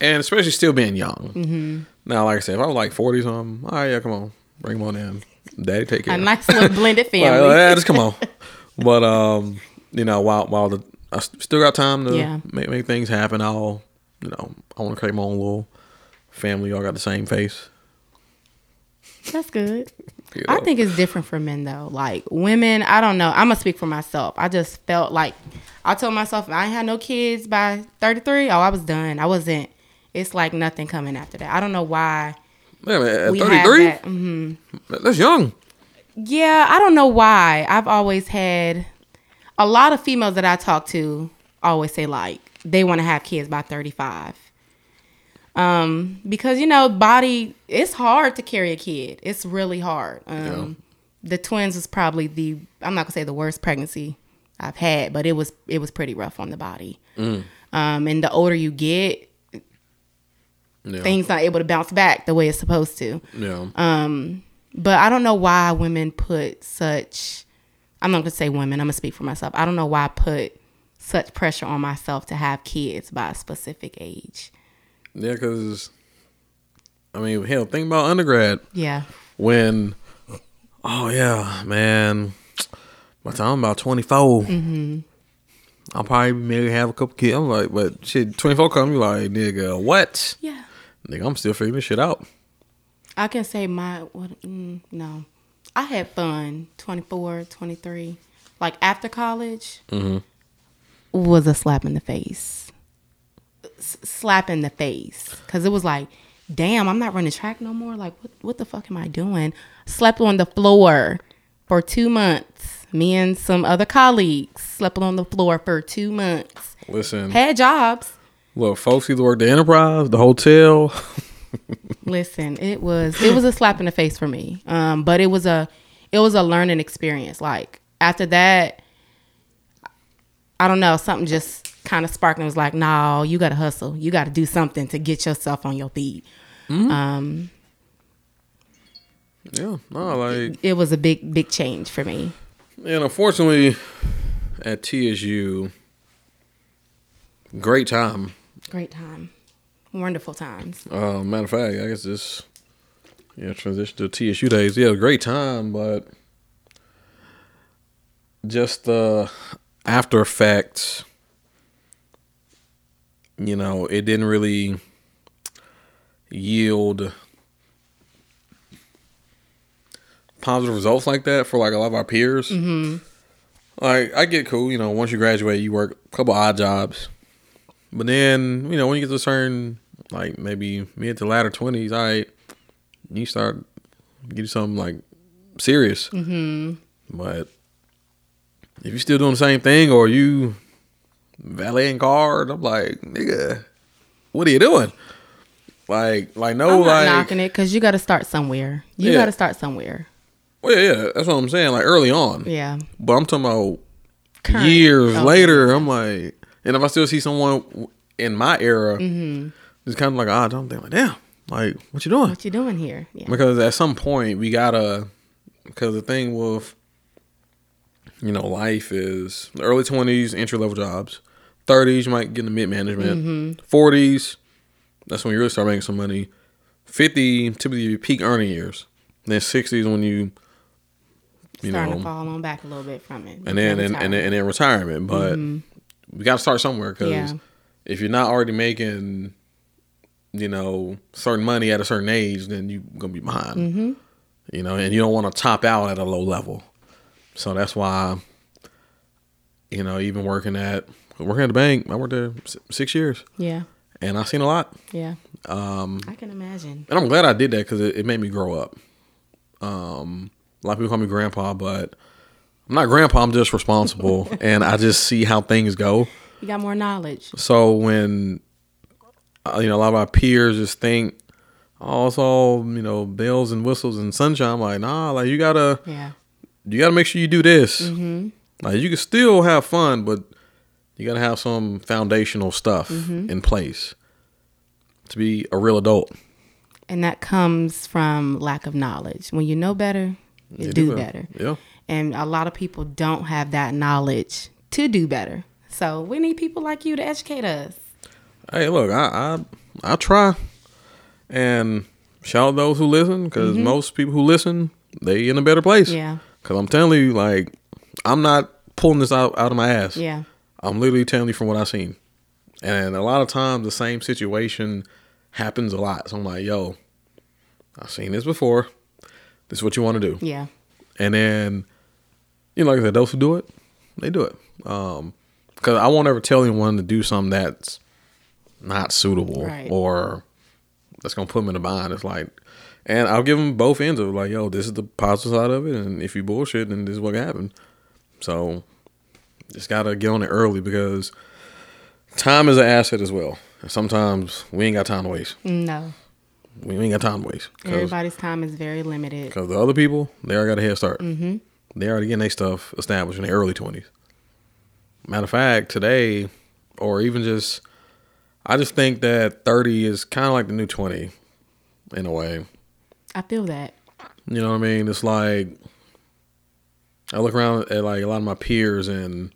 and especially still being young. Mm-hmm. Now, like I said, if I was like forty something, all right, yeah, come on, bring them on in, daddy, take care. A nice little *laughs* blended Like, family. yeah, just come on. *laughs* but um, you know, while while the I still got time to Yeah. make make things happen, I'll you know I want to create my own little family. Y'all got the same face. That's good. You I think it's different for men though. Like women, I don't know. I'm gonna speak for myself. I just felt like I told myself I ain't had no kids by 33. Oh, I was done. I wasn't. It's like nothing coming after that. I don't know why man, thirty have three, that. that's young. Yeah, I don't know why. I've always had a lot of females that I talk to always say like they want to have kids by 35. Um because you know, body it's hard to carry a kid. It's really hard. Um the twins was probably the I'm not going to say the worst pregnancy I've had, but it was it was pretty rough on the body. Um and the older you get, Yeah, things not able to bounce back the way it's supposed to. yeah. Um, but I don't know why women put such. I'm not gonna say women. I'm gonna speak for myself. I don't know why I put such pressure on myself to have kids by a specific age. Yeah, because I mean, hell, think about undergrad Yeah, when, oh yeah, man, by the time I'm about 24, I'll probably maybe have a couple kids. I'm like, but shit, 24 come, you like, nigga, what? yeah. Nigga, I'm still figuring this shit out. I can say my what? Mm, no, I had fun. 24, 23. Like after college, was a slap in the face. S- slap in the face, because it was like, damn, I'm not running track no more. Like, what? What the fuck am I doing? Slept on the floor for two months. Me and some other colleagues slept on the floor for two months. Listen, Had jobs. look, folks either work the Enterprise, the hotel. *laughs* Listen, it was it was a slap in the face for me. Um, but it was a it was a learning experience. Like after that, I don't know, something just kind of sparked and was like, "No, you got to hustle. You got to do something to get yourself on your feet." Um, Yeah, no, like, it was a big big change for me. and unfortunately, at TSU, great time. Great time, wonderful times. Uh, matter of fact, I guess this, yeah, transition to TSU days. Yeah, great time, but just the after effects, you know, it didn't really yield positive results like that for like a lot of our peers. Mm-hmm. Like, I get cool, you know, once you graduate, you work a couple odd jobs. But then, you know, when you get to a certain, like maybe mid to latter 20s, all right, you start getting something like serious. Mm-hmm. But if you're still doing the same thing or you valeting cars, I'm like, nigga, what are you doing? Like, like no, I'm like, knocking it because you got to start somewhere. You Yeah. got to start somewhere. well, yeah, yeah, that's what I'm saying. Like early on, Yeah. but I'm talking about Current. years Okay. later. I'm like, and if I still see someone in my era, Mm-hmm. it's kind of like odd. I'm thinking, like, damn, like, what you doing? What you doing here? Yeah. Because at some point we gotta, because the thing with, you know, life is the early twenties entry level jobs, thirties you might get into mid management, 40s that's when you really start making some money, fifty typically your peak earning years, then sixties when you, you Starting know, to fall on back a little bit from it. and then and, and then and then retirement. But we got to start somewhere because Mm-hmm. Yeah. if you're not already making, you know, certain money at a certain age, then you're gonna be behind. Mm-hmm. You know, and you don't want to top out at a low level. So that's why, you know, even working at working at the bank, I worked there six years, yeah, and I seen a lot. yeah. Um, I can imagine. and I'm glad I did that because it, it made me grow up. Um, a lot of people call me grandpa, but I'm not grandpa. I'm just responsible, *laughs* and I just see how things go. You got more knowledge. So when uh, you know a lot of my peers just think, oh, it's all you know bells and whistles and sunshine. I'm like, nah, like you gotta Yeah. you gotta make sure you do this. Like you can still have fun, but you gotta have some foundational stuff in place to be a real adult. And that comes from lack of knowledge. When you know better, you, do, better. Yeah. And a lot of people don't have that knowledge to do better. So we need people like you to educate us. Hey, look, I I, I try, and shout out those who listen because most people who listen they in a better place. Mm-hmm. Yeah. Because I'm telling you, like, I'm not pulling this out out of my ass. Yeah. I'm literally telling you from what I've seen, and a lot of times the same situation happens a lot. So I'm like, yo, I've seen this before. This is what you want to do. Yeah. And then, you know, like I said, those who do it, they do it. Um, because I won't ever tell anyone to do something that's not suitable Right. or that's gonna put them in a bind. It's like, and I'll give them both ends of like, yo, this is the positive side of it, and if you bullshit, then this is what can happen. So, just gotta get on it early because time is an asset as well. And sometimes we ain't got time to waste. No. We ain't got time to waste. Everybody's time is very limited. because the other people, they already got a head start. Mm-hmm. They already getting their stuff established in their early 20s. Matter of fact, today, or even just, I just think that 30 is kind of like the new 20 in a way. I feel that. You know what I mean? It's like, I look around at like a lot of my peers and,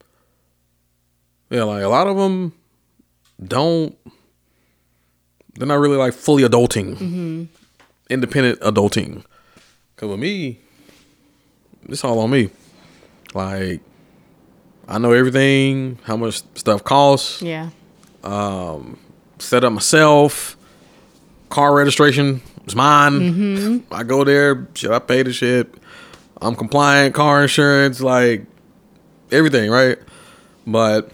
yeah, like a lot of them don't, they're not really like fully adulting, mm-hmm. independent adulting. Because with me, it's all on me. Like, I know everything, how much stuff costs, Yeah. Um, set up myself, car registration is mine. Mm-hmm. I go there, shit, I pay the shit. I'm compliant, car insurance, like everything, right? But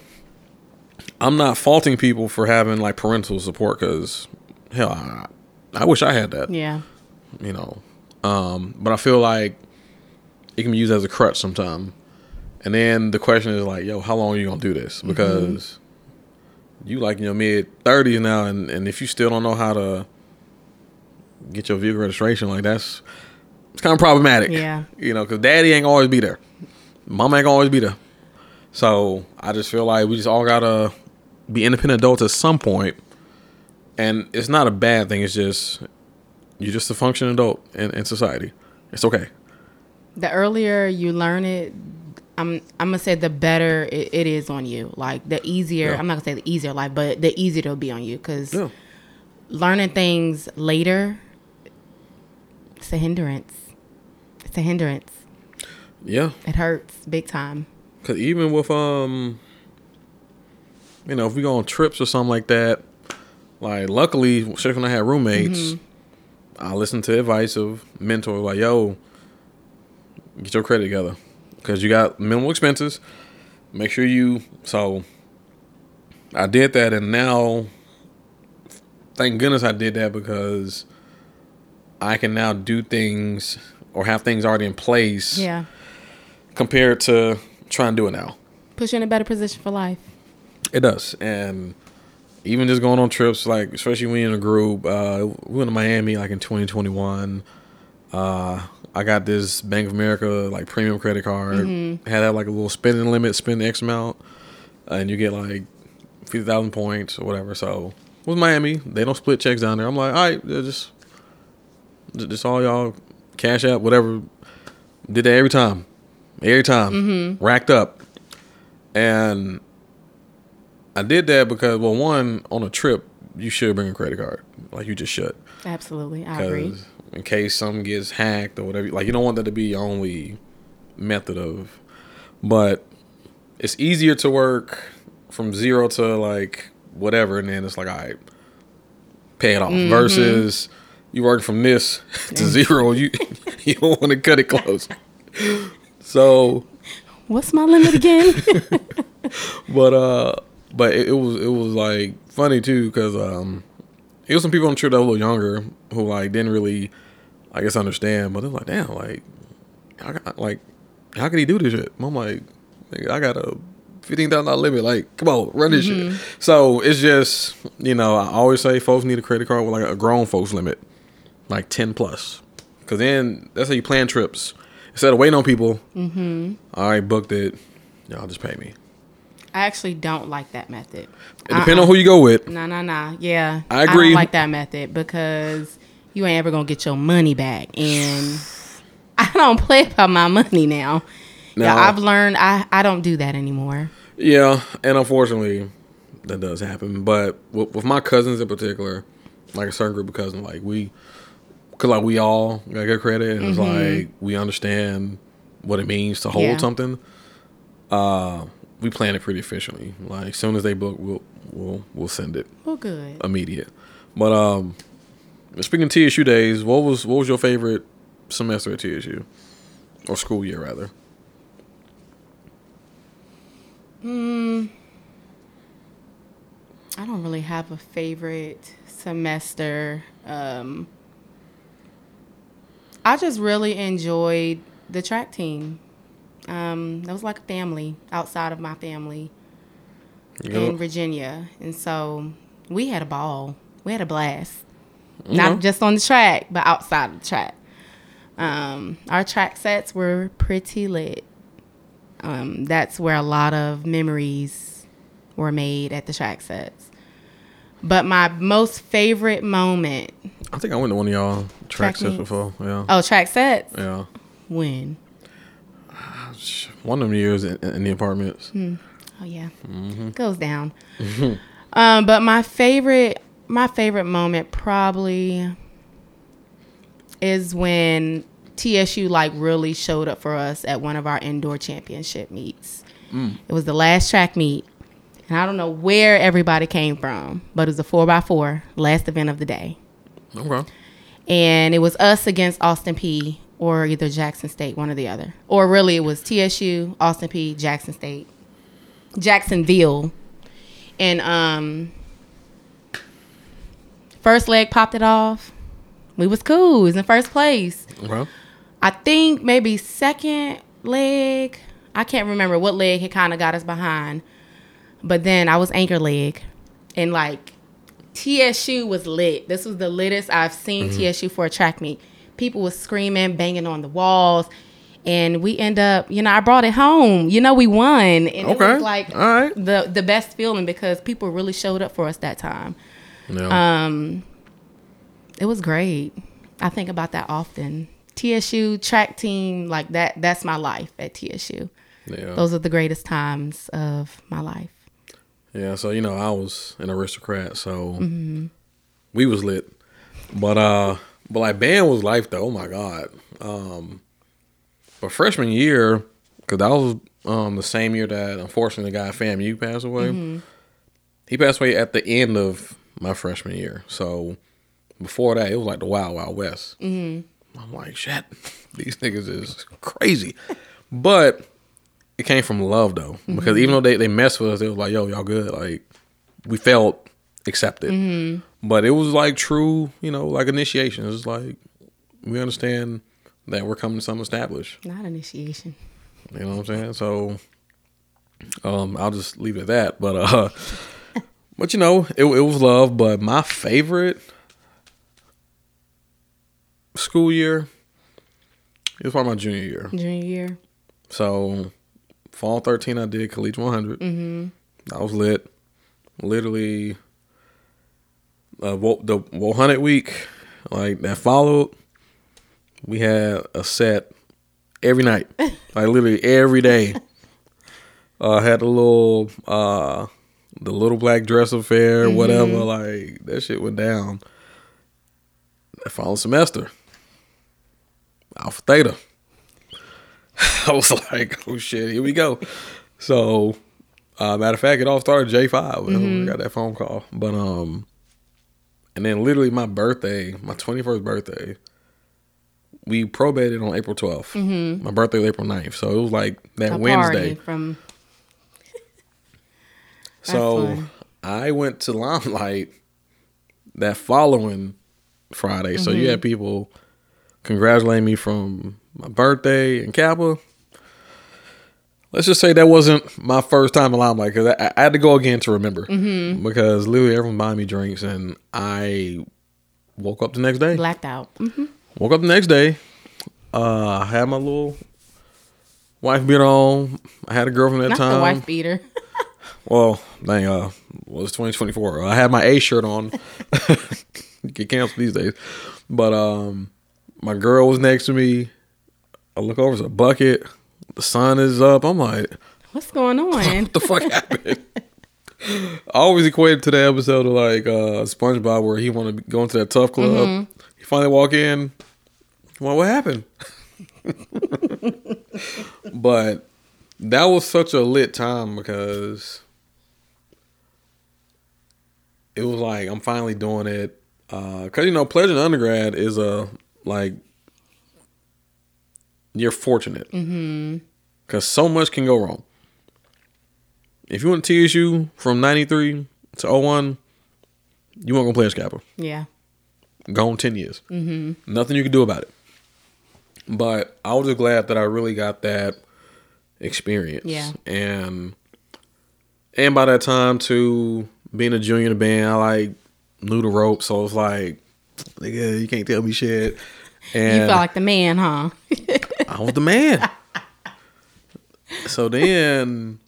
I'm not faulting people for having like parental support because hell, I, I wish I had that Yeah. you know. Um, but I feel like it can be used as a crutch sometime. And then the question is like, yo, how long are you gonna do this? Because you like in your mid thirties now, and, and if you still don't know how to get your vehicle registration, like that's it's kind of problematic. Yeah. You know, because daddy ain't always be there, mama ain't gonna always be there. So I just feel like we just all gotta be independent adults at some point, and it's not a bad thing. It's just you're just a functioning adult in, in society. It's okay. The earlier you learn it, I'm I'm gonna say the better it, it is on you. Like the easier, Yeah. I'm not gonna say the easier life, but the easier it'll be on you because Yeah. learning things later, it's a hindrance. It's a hindrance. Yeah. It hurts big time. Cause even with um, you know, if we go on trips or something like that, like luckily, especially when I had roommates, I listened to advice of mentors like, "Yo, get your credit together, cause you got minimal expenses. Make sure you." So I did that, and now, thank goodness I did that because I can now do things or have things already in place Yeah. compared to trying to do it now. Push you in a better position for life. It does, and even just going on trips, like especially when you're in a group. Uh, we went to Miami like in 2021. Uh, I got this Bank of America like premium credit card. Had that like a little spending limit, spend the X amount, and you get like fifty thousand points or whatever. So with Miami, they don't split checks down there. I'm like, all right, just just all y'all cash App, whatever. Did that every time, every time, mm-hmm. racked up, and I did that because, well, one on a trip, you should bring a credit card, like you just should, Absolutely. I agree. in case something gets hacked or whatever, like you don't want that to be your only method of. But it's easier to work from zero to like whatever, and then it's like, all right, pay it off. Mm-hmm. Versus you work from this *laughs* to zero, you *laughs* you don't want to cut it close. So What's my limit again? *laughs* but uh but it, it was it was like funny too because um it was some people on the trip that were a little younger who like didn't really i guess understand. But they're like damn like I got, like how could he do this shit? I'm like i got a $15000 limit. Like come on run this shit. So it's just you know i always say folks need a credit card with like a grown folks limit like 10 plus because then that's how you plan trips instead of waiting on people mm-hmm. right booked it y'all just pay me I actually don't like that method. it depends on who you go with Nah, nah, nah. Yeah. I agree. don't like that method because you ain't ever gonna get your money back. And *laughs* I don't play about my money now. No. Yeah, I've learned I, I don't do that anymore. Yeah, and unfortunately, that does happen. But with, with my cousins in particular, like a certain group of cousins, like we, cause like we all got good credit, and it's like we understand what it means to hold Yeah. something. Uh, we plan it pretty efficiently. Like as soon as they book, we'll we'll we'll send it Well, good. immediate. But um, speaking of TSU days, what was what was your favorite semester at TSU, or school year rather? Hmm. I don't really have a favorite semester. Um, I just really enjoyed the track team. Um, that was like a family outside of my family You in? Virginia, and so we had a ball. We had a blast, not just on the track, but outside of the track. Um, our track sets were pretty lit. Um, that's where a lot of memories were made at the track sets. But my most favorite moment, I think I went to one of y'all track Track sets before. Yeah, oh, track sets, yeah. when? One of them years in, in the apartments. Hmm. Oh yeah, mm-hmm. goes down. *laughs* um, but my favorite, my favorite moment probably is when TSU like really showed up for us at one of our indoor championship meets. Mm. It was the last track meet, and I don't know where everybody came from, but it was a four x four last event of the day, Okay. And it was us against Austin Peay or either Jackson State, one or the other, or really it was TSU, Austin Peay, Jackson State. Jacksonville. And um first leg popped it off. We was cool. We was in first place. Okay. I think maybe second leg. I can't remember what leg had kind of got us behind. But then I was anchor leg. And like TSU was lit. This was the littest I've seen TSU for a track meet. People was screaming, banging on the walls. And we end up, you know, I brought it home. You know, we won. And it Okay. was like All right. the the best feeling because people really showed up for us that time. Yeah. Um, it was great. I think about that often. TSU track team, like that. That's my life at TSU. yeah. Those are the greatest times of my life. Yeah, so you know, I was an aristocrat, so Mm-hmm. we was lit. But uh but like band was life though. Oh my god. Um but freshman year, cause that was um the same year that unfortunately the guy FAMU passed away. Mm-hmm. He passed away at the end of my freshman year. So before that, it was like the Wild Wild West. Mm-hmm. I'm like, shit, *laughs* these niggas is crazy. but it came from love though, because even though they, they messed with us, it was like, yo, y'all good. Like we felt accepted. But it was like true, you know, like initiation. It was like we understand that we're coming to something established. Not initiation. You know what I'm saying? So um I'll just leave it at that. But uh *laughs* but you know, it it was love, but my favorite school year it was probably my junior year. Junior year. So fall 13 I did College 100. Mm-hmm. I was lit. Literally uh, the 100 week like that followed we had a set every night. *laughs* like literally every day. Uh had a little uh the little black dress affair, whatever, like that shit went down. The following semester. Alpha Theta. *laughs* I was like, oh shit, here we go. So, uh, matter of fact, it all started J 5 when we got that phone call. But, um, and then literally my birthday, my 21st birthday, we probated on April 12th. My birthday was April 9th. So it was like that A Wednesday. from *laughs* So fun. I went to Limelight that following Friday. So you had people congratulating me from my birthday in Kappa. Let's just say that wasn't my first time in Limelight because I, I had to go again to remember because literally everyone buying me drinks and I woke up the next day. blacked out. hmm Woke up the next day. Uh, I had my little wife beat on. I had a girlfriend at Not the time. the wife beater. *laughs* Well, dang, uh, well, it's 2024. I had my A shirt on. *laughs* Get canceled these days. But um, my girl was next to me. I look over, it's a bucket. The sun is up. I'm like, What's going *laughs* on? what the fuck happened? *laughs* I always equated to the episode of like uh, SpongeBob where he want to go into that tough club. Mm-hmm. He finally walk in. Well, what happened? *laughs* but that was such a lit time because it was like I'm finally doing it. Uh, Cause you know, pledging undergrad is a like you're fortunate Mm-hmm. because so much can go wrong. If you went to TSU from '93 to 01, you weren't gonna play as Kappa. Yeah. Gone ten years. Mm-hmm. Nothing you could do about it. But I was just glad that I really got that experience. Yeah. And and by that time too, being a junior in the band, I like knew the ropes, so it was like, nigga, you can't tell me shit. And You felt like the man, huh? I was the man. *laughs* so then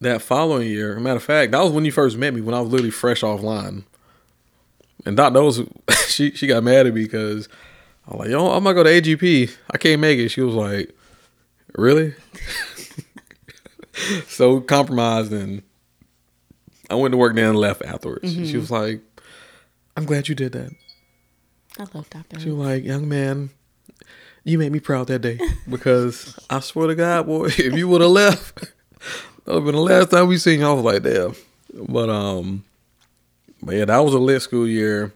that following year, matter of fact, that was when you first met me when I was literally fresh offline. And Doc knows *laughs* she she got mad at me because I was like, yo, I'm gonna go to AGP. I can't make it. She was like, Really? *laughs* so compromised and I went to work there and left afterwards. Mm-hmm. She was like, I'm glad you did that. I love Dr. She was like, young man, you made me proud that day *laughs* because I swear to God, boy, *laughs* if you would have left, that would have been the last time we seen you. I was like, damn. But um, but yeah, that was a lit school year.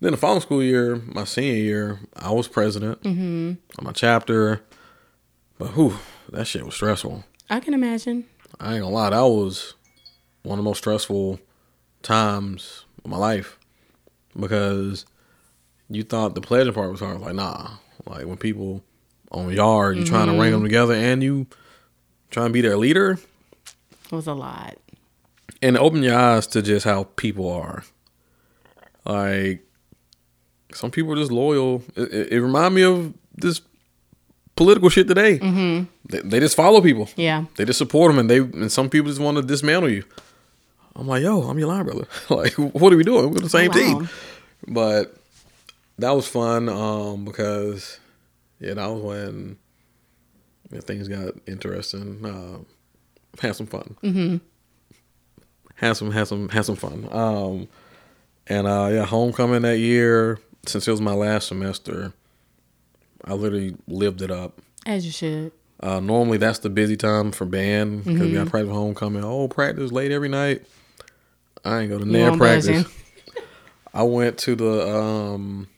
Then the following school year, my senior year, I was president of my chapter. But whew, that shit was stressful. I can imagine. I ain't gonna lie, that was one of the most stressful times of my life because you thought the pleasure part was hard. Like, nah, like when people on yard, you trying to wrangle them together and you trying to be their leader It was a lot. and open your eyes to just how people are. Like, some people are just loyal. It, it, it remind me of this political shit today. Mm-hmm. They, they just follow people. Yeah. They just support them, and they and some people just want to dismantle you. I'm like, yo, I'm your line brother. *laughs* like, what are we doing? We're the same wow. team. But that was fun um, because yeah, that was when yeah, things got interesting. Uh, had some fun. Mm-hmm. Had some, had some, had some fun. Um, and uh, yeah, homecoming that year. Since it was my last semester, I literally lived it up. As you should. Uh, normally that's the busy time for band because we got practice homecoming. Oh, practice late every night. I ain't go to near practice. *laughs* I went to the um,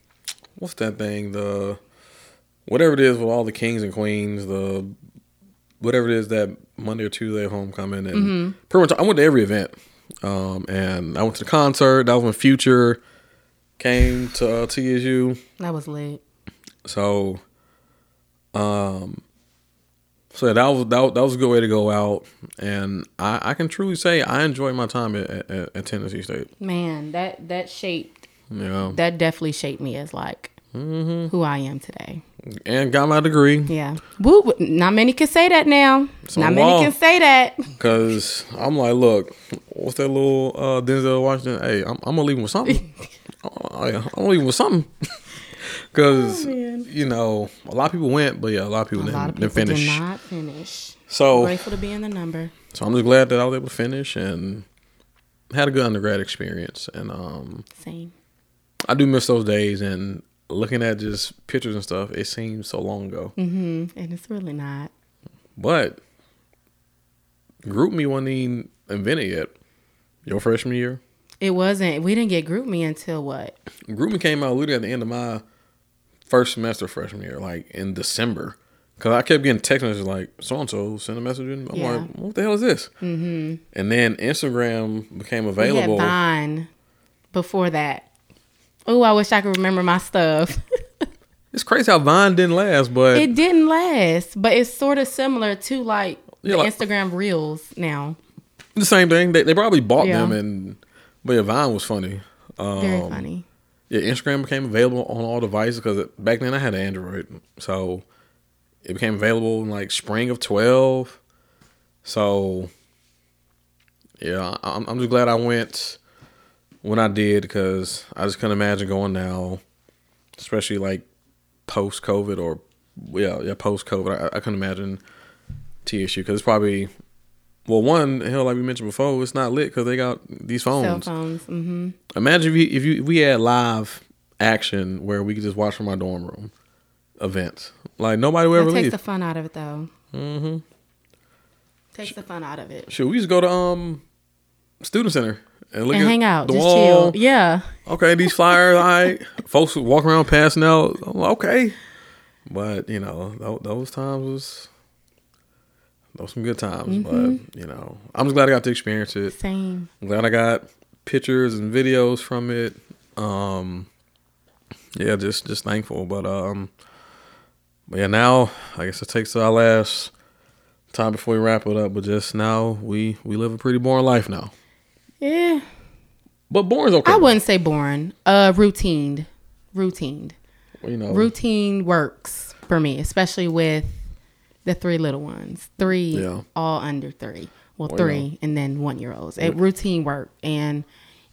what's that thing? The whatever it is with all the kings and queens. The whatever it is that Monday or Tuesday homecoming, and pretty much I went to every event. Um, and I went to the concert. That was when Future came to uh, TSU. That was lit. So, um, so that was that, was- that was a good way to go out, and I, I can truly say I enjoyed my time at, at, at Tennessee State. Man, that that shaped Know, that definitely shaped me as like Mm-hmm. who I am today. and got my degree Yeah. Woo, not many can say that now. on Not many can say that. because I'm like, look, what's that little uh, Denzel Washington? Hey, I'm, I'm gonna leave him with something. *laughs* I, I'm gonna leave him with something. *laughs* Because Oh, you know, a lot of people went, but yeah, a lot of people A didn't, lot of didn't finish. did not finish. So Grateful to be in the number. So I'm just glad that I was able to finish and had a good undergrad experience. And um, Same. I do miss those days. And looking at just pictures and stuff, it seems so long ago. hmm And it's really not. But Group Me wasn't even invented yet. Your freshman year, It wasn't. We didn't get group me until what? Group Me came out literally at the end of my first semester freshman year, like in December. Cause I kept getting text messages like so and so send a message in. I'm Yeah. like, what the hell is this? Mm-hmm. And then Instagram became available. We had Vine before that. Oh, I wish I could remember my stuff. *laughs* It's crazy how Vine didn't last, but it didn't last, but it's sort of similar to like Yeah, the like- Instagram Reels now. the same thing. They, they probably bought Yeah. them, and but yeah, Vine was funny. Um, Very funny. Yeah, Instagram became available on all devices because back then I had an Android, so it became available in like spring of twelve. So yeah, I- I'm I'm just glad I went when I did because I just couldn't imagine going now, especially like post COVID or yeah yeah post COVID. I, I couldn't imagine TSU because it's probably well, one hell, like we mentioned before, it's not lit because they got these phones. Cell phones. Mm-hmm. Imagine if you, if you if we had live action where we could just watch from our dorm room events. Like nobody would ever takes leave. the fun out of it, though. Mm-hmm. Takes the fun out of it. Shoot, we just go to um student center and look and at hang out, the just wall. chill. Yeah. Okay, these flyers, all right. *laughs* Folks walk around passing out. Okay, but you know, those times was those some good times. Mm-hmm. But you know, I'm just glad I got to experience it. Same. I'm glad I got pictures and videos from it. Um, yeah, just just thankful. But um, but yeah, now I guess it takes our last time before we wrap it up. But just now, we we live a pretty boring life now. Yeah. But boring's okay. I wouldn't say boring. Uh, routine. Routine. you know, Routine works for me, especially with the three little ones. Three, Yeah. all under three. Well, Well, three, and then one year olds. It routine work, and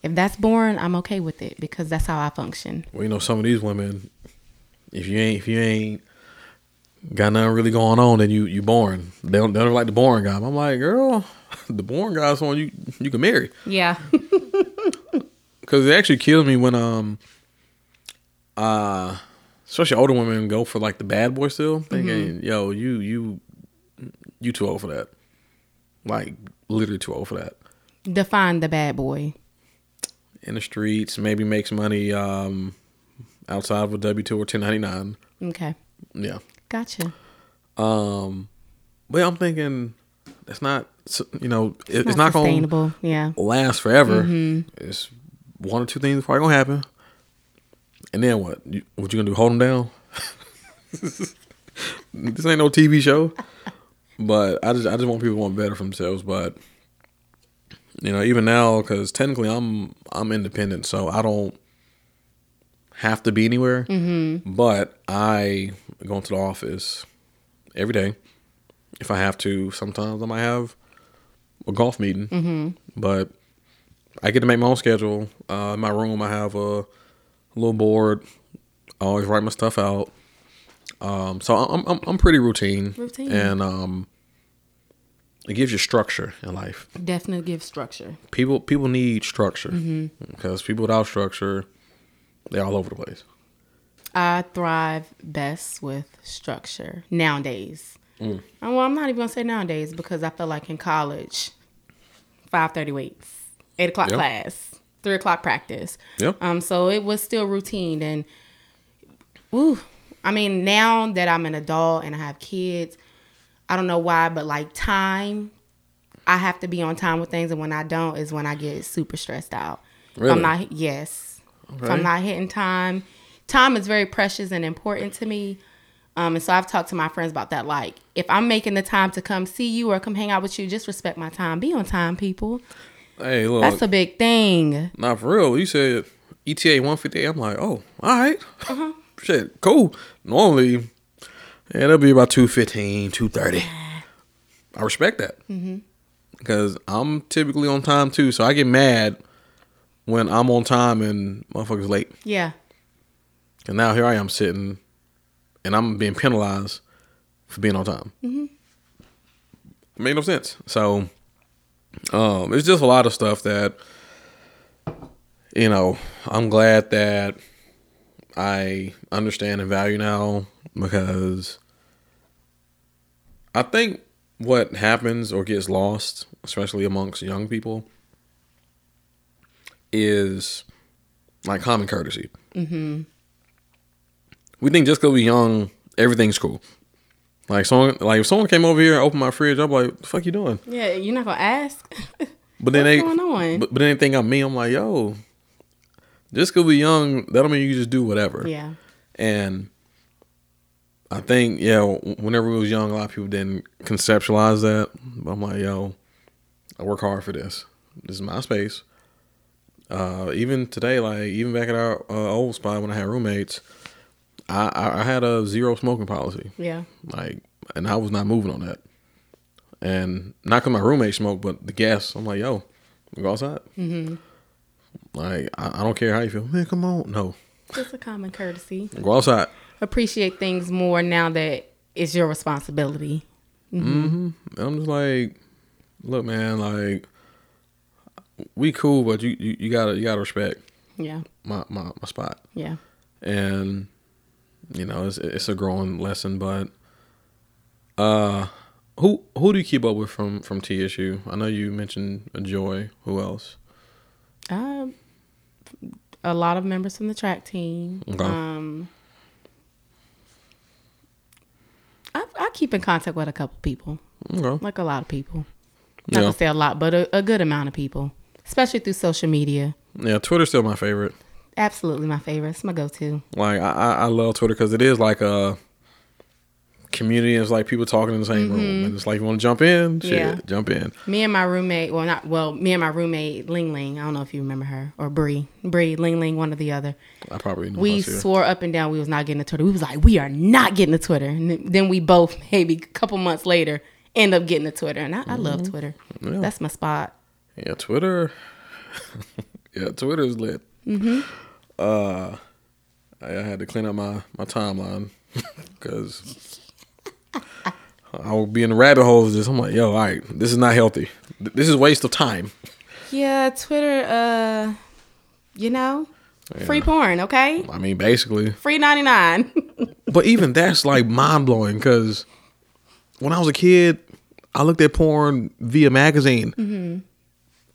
if that's boring, I'm okay with it because that's how I function. Well, you know, some of these women, if you ain't if you ain't got nothing really going on, and you you boring. They don't they don't like the boring guy. I'm like, girl, *laughs* the boring guy's someone you you can marry. Yeah. *laughs* Because it actually kills me when um uh especially older women go for like the bad boy still, thinking, yo, you you you too old for that. Like literally too old for that. Define the bad boy. In the streets, maybe makes money um outside of a W two or ten ninety nine. Okay. Yeah. Gotcha. Um, but I'm thinking it's not, you know, it, it's, not not, going to sustainable. Yeah. last forever. It's one or two things probably gonna happen, and then what? You, what you gonna do? Hold them down? *laughs* this ain't no TV show. But I just, I just want people to want better for themselves. But you know, even now, because technically I'm, I'm independent, so I don't have to be anywhere. Mm-hmm. But I go into the office every day. If I have to, sometimes I might have a golf meeting. Mm-hmm. But I get to make my own schedule. Uh, in my room, I have a little board. I always write my stuff out. Um, so I'm, I'm I'm pretty routine. Routine. and um, it gives you structure in life. Definitely gives structure. People people need structure because people without structure, they're all over the place. I thrive best with structure nowadays. Mm. Uh, Well, I'm not even gonna say nowadays because I feel like in college, five thirty weights, eight o'clock Yeah. class, three o'clock practice. Yeah. Um, so it was still routine and, woo. I mean, now that I'm an adult and I have kids, I don't know why, but like time, I have to be on time with things, and when I don't, is when I get super stressed out. Really? I'm not, yes. If I'm not hitting time, time is very precious and important to me. Um, and so I've talked to my friends about that. Like, if I'm making the time to come see you or come hang out with you, just respect my time. Be on time, people. Hey, look, That's a big thing. not for real. You said ETA 150. I'm like, oh, all right. Uh-huh. *laughs* Shit, cool. Normally, yeah, that'll be about 215, 230. I respect that. Mm-hmm. Because I'm typically on time too. So I get mad when I'm on time and motherfuckers late. Yeah. And now here I am sitting and I'm being penalized for being on time. Mm-hmm. Made no sense. So um, it's just a lot of stuff that, you know, I'm glad that I understand and value now because I think what happens or gets lost, especially amongst young people, is like common courtesy. Mm-hmm. We think just because we're young, everything's cool. Like someone, like if someone came over here and opened my fridge, I'm like, "The fuck you doing?" Yeah, you're not gonna ask. *laughs* But then What's they, going on? But, but then they think I'm me. I'm like, yo, just because we young, that don't mean you just do whatever. yeah. And I think, yeah, whenever we was young, a lot of people didn't conceptualize that. But I'm like, yo, I work hard for this. This is my space. Uh, even today, like even back at our uh, old spot when I had roommates, I, I I had a zero smoking policy. Yeah. Like, and I was not moving on that. And not because my roommate smoked, but the guests. I'm like, yo, go outside. Mm-hmm. Like, I, I don't care how you feel. Man, come on. No, Just a common courtesy. go outside. Appreciate things more now that it's your responsibility. And I'm just like, look, man, like we cool, but you you, you gotta you gotta respect Yeah. my, my my spot, Yeah. and you know it's it's a growing lesson. But uh, who who do you keep up with from from TSU? I know you mentioned Joy. Who else? Um, a lot of members from the track team. Okay. Um, I, I keep in contact with a couple people, Okay. like a lot of people. Not Yeah. to say a lot, but a, a good amount of people, especially through social media. Yeah, Twitter's still my favorite. Absolutely my favorite. It's my go-to. Like I I, love Twitter because it is like a community. It's like people talking in the same room, and it's like you want to jump in, shit, Mm-hmm. Yeah. jump in. Me and my roommate, well, not well, me and my roommate Ling Ling. I don't know if you remember her or Bree, Bree Ling Ling, one or the other. I probably know. We if I see her. swore up and down we was not getting to Twitter. We was like, we are not getting to Twitter. And then we both, *laughs* maybe a couple months later, end up getting to Twitter. And I, I love Twitter. Yeah. That's my spot. Yeah, Twitter. *laughs* yeah, Twitter is lit. Mm-hmm. Uh, I I had to clean up my my timeline *laughs* because I would be in the rabbit holes. Just I'm like, yo, all right, this is not healthy. This is waste of time. Yeah, Twitter, uh, you know, free porn, okay? I mean, basically. Free 99. *laughs* But even that's like mind blowing because when I was a kid, I looked at porn via magazine,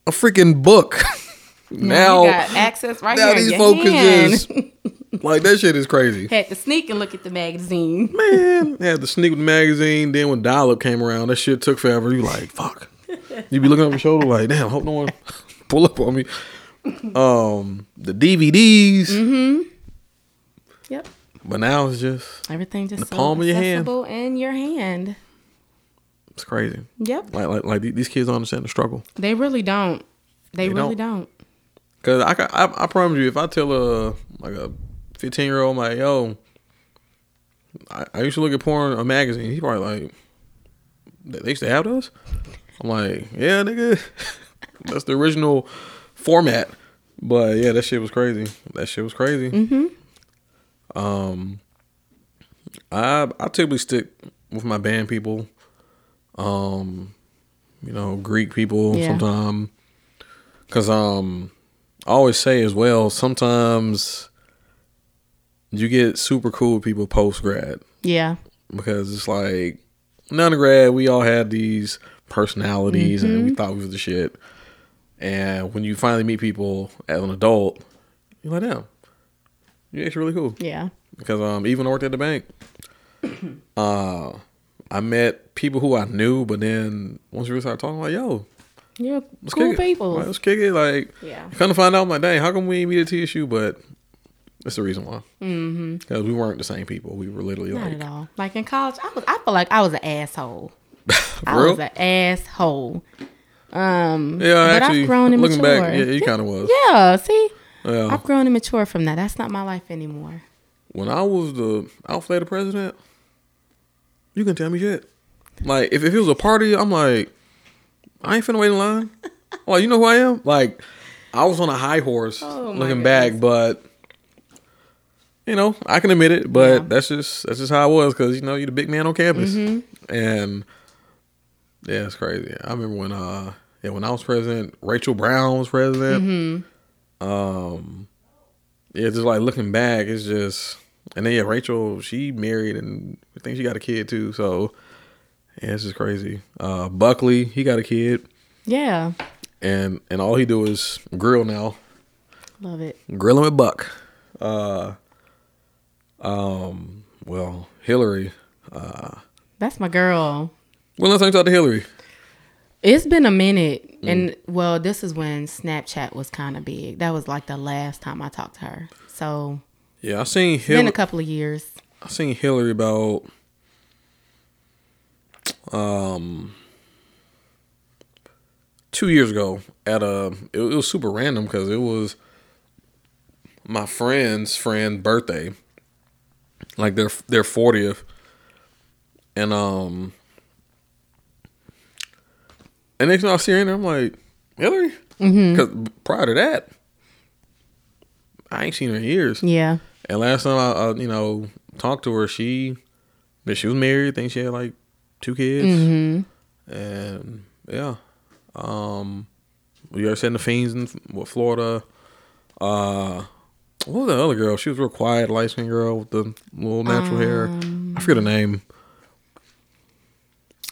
a freaking book. *laughs* now, you got access right now these folks just *laughs* like that shit is crazy. Had to sneak and look at the magazine. Man, had to sneak with the magazine. Then when dial up came around, that shit took forever. You like, fuck. You be looking over your shoulder like, damn, hope no one *laughs* pull up on me. Um, the DVDs, Yep. but now it's just Everything just The so palm of your hand. in your hand. It's crazy. Yep. Like like like these kids don't understand the struggle. They really don't. They, They really don't. Cause I, I I promise you, if I tell a like a fifteen year old, like yo, I, I used to look at porn a magazine. He probably like, they they used to have those. I'm like, yeah, nigga, *laughs* that's the original format. But yeah, that shit was crazy. That shit was crazy. Mm-hmm. Um, I I typically stick with my band people. Um, you know, Greek people Yeah. sometimes. Cause um, I always say as well. Sometimes you get super cool people post grad Yeah. because it's like undergrad we all had these personalities and we thought we was the shit. And when you finally meet people as an adult, you're like, damn, you're actually really cool. Yeah. Because um, even I worked at the bank, *clears throat* uh, I met people who I knew, but then once we started talking, like, yo, You're let's cool people. Like, let's kick it. Like, Yeah. Kind of find out, I'm like, dang, how come we ain't meet at TSU? But that's the reason why. Mm-hmm. Because we weren't the same people. We were literally Not like, at all. Like in college, I was. I feel like I was an asshole. *laughs* I was an asshole. Um, yeah, but actually, I've grown and looking matured. back, yeah, you kind of was. Yeah, see, Yeah. I've grown and matured from that. That's not my life anymore. When I was the outflated president, you can tell me shit. Like, if, if it was a party, I'm like, I ain't finna wait in line. like, you know who I am? Like, I was on a high horse Oh, looking back, but you know, I can admit it. But Yeah. that's just that's just how I was because you know you're the big man on campus, Mm-hmm. and yeah, it's crazy. I remember when uh yeah when I was president, Rachel Brown was president. Mm-hmm. Um, yeah, just like looking back, it's just and then yeah, Rachel she married and I think she got a kid too. So yeah, it's just crazy. Uh, Buckley he got a kid Yeah, and and all he do is grill now. love it. Grilling with Buck. Uh, um, well, Hillary. That's my girl. When last time you talked to Hillary? It's been a minute, Mm. and well, this is when Snapchat was kind of big. That was like the last time I talked to her. So Yeah, I seen been Hillary. a couple of years. I seen Hillary about um two years ago at a. It, it was super random because it was my friend's friend birthday, like their their fortieth, and um. And next time I see her in there, I'm like, Hillary? Because prior to that, I ain't seen her in years. Yeah, And last time I, uh, you know, talked to her, she, she was married. I think she had like two kids. Mm-hmm. And yeah, Um, you ever seen the fiends in Florida? Uh, what was that other girl? She was real quiet, light skinned girl with the little natural hair. I forget her name.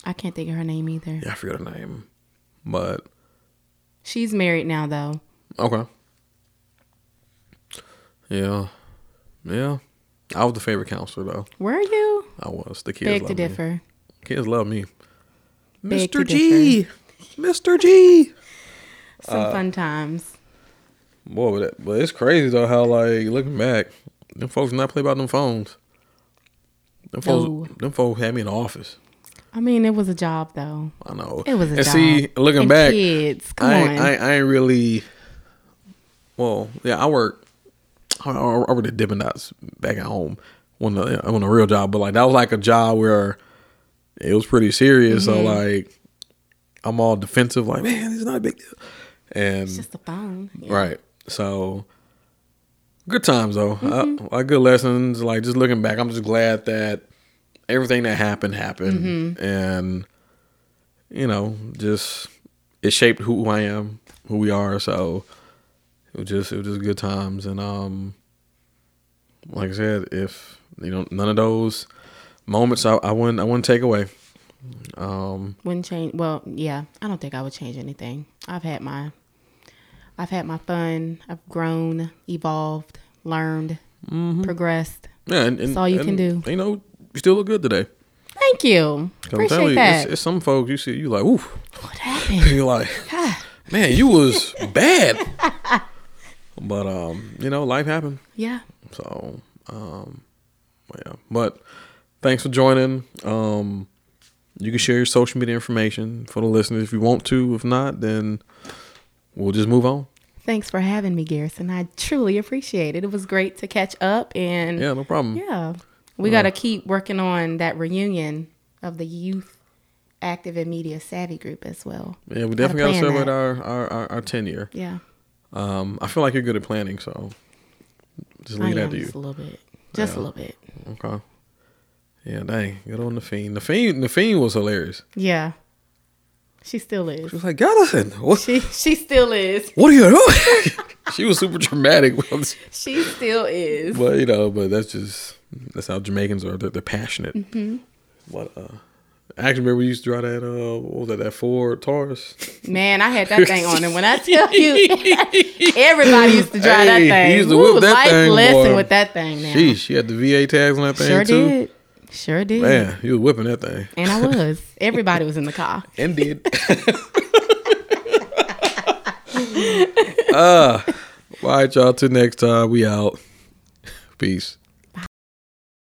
I can't think of her name either. Yeah, I forget her name. But She's married now, though. okay. Yeah, yeah. I was the favorite counselor though. Were you? I was. The kids love to me. differ. Kids love me. To Mr. G, Mr. G. Some Uh, fun times. Boy, but, that, but it's crazy though how like looking back, them folks not play about them phones. Them folks, No. them folks had me in the office. I mean, it was a job, though. I know. It was a and job. see, looking And back, kids, come I, on. I, I ain't really. Well, yeah, I work. I, worked at Dippin' Dots back at home on the when a real job, but like that was like a job where it was pretty serious. So Mm-hmm. like, I'm all defensive, like man, it's not a big deal, and it's just a phone. Yeah. Right. So good times though. Mm-hmm. Uh, like good lessons. Like just looking back, I'm just glad that everything that happened happened, Mm-hmm. and you know, just it shaped who I am, who we are. So it was just it was just good times, and um, like I said, if you know none of those moments, I, I wouldn't I wouldn't take away. Um, Wouldn't change. Well, yeah, I don't think I would change anything. I've had my, I've had my fun. I've grown, evolved, learned, progressed. yeah, and, and That's all you can do. You know, you still look good today. Thank you. Appreciate you, that. It's, it's some folks you see, you like, ooh, what happened? *laughs* you're like, man, you was *laughs* bad. *laughs* but um, you know, life happened. yeah. So um, yeah. But thanks for joining. Um, you can share your social media information for the listeners if you want to. If not, then we'll just move on. Thanks for having me, Garrison. I truly appreciate it. It was great to catch up and Yeah, no problem. Yeah. We got to keep working on that reunion of the youth active and media savvy group as well. Yeah, we definitely got to celebrate our, our, our, our 10 year. Yeah. Um, I feel like you're good at planning, so just leave that to you. just a little bit. Just Yeah. a little bit. Okay. Yeah, dang. Good on the fiend. The fiend the fiend was hilarious. Yeah. She still is. She was like, Jonathan, what She she still is. what are you doing? *laughs* she was super dramatic. *laughs* but She still is. Well, you know, but that's just that's how Jamaicans are. They're, they're passionate. Mm-hmm. What uh I actually remember we used to drive that uh what was that, that Ford Taurus? Man, I had that thing on, and when I tell you, *laughs* everybody used to drive Hey, that he thing. used to Woo, whip that life thing, lesson boy. with that thing. Now, Sheesh, she had the VA tags on that thing sure too. did, sure did. Man, you was whipping that thing. And I *laughs* was. Everybody was in the car. And did. *laughs* uh, all right, y'all. Till next time, we out. Peace.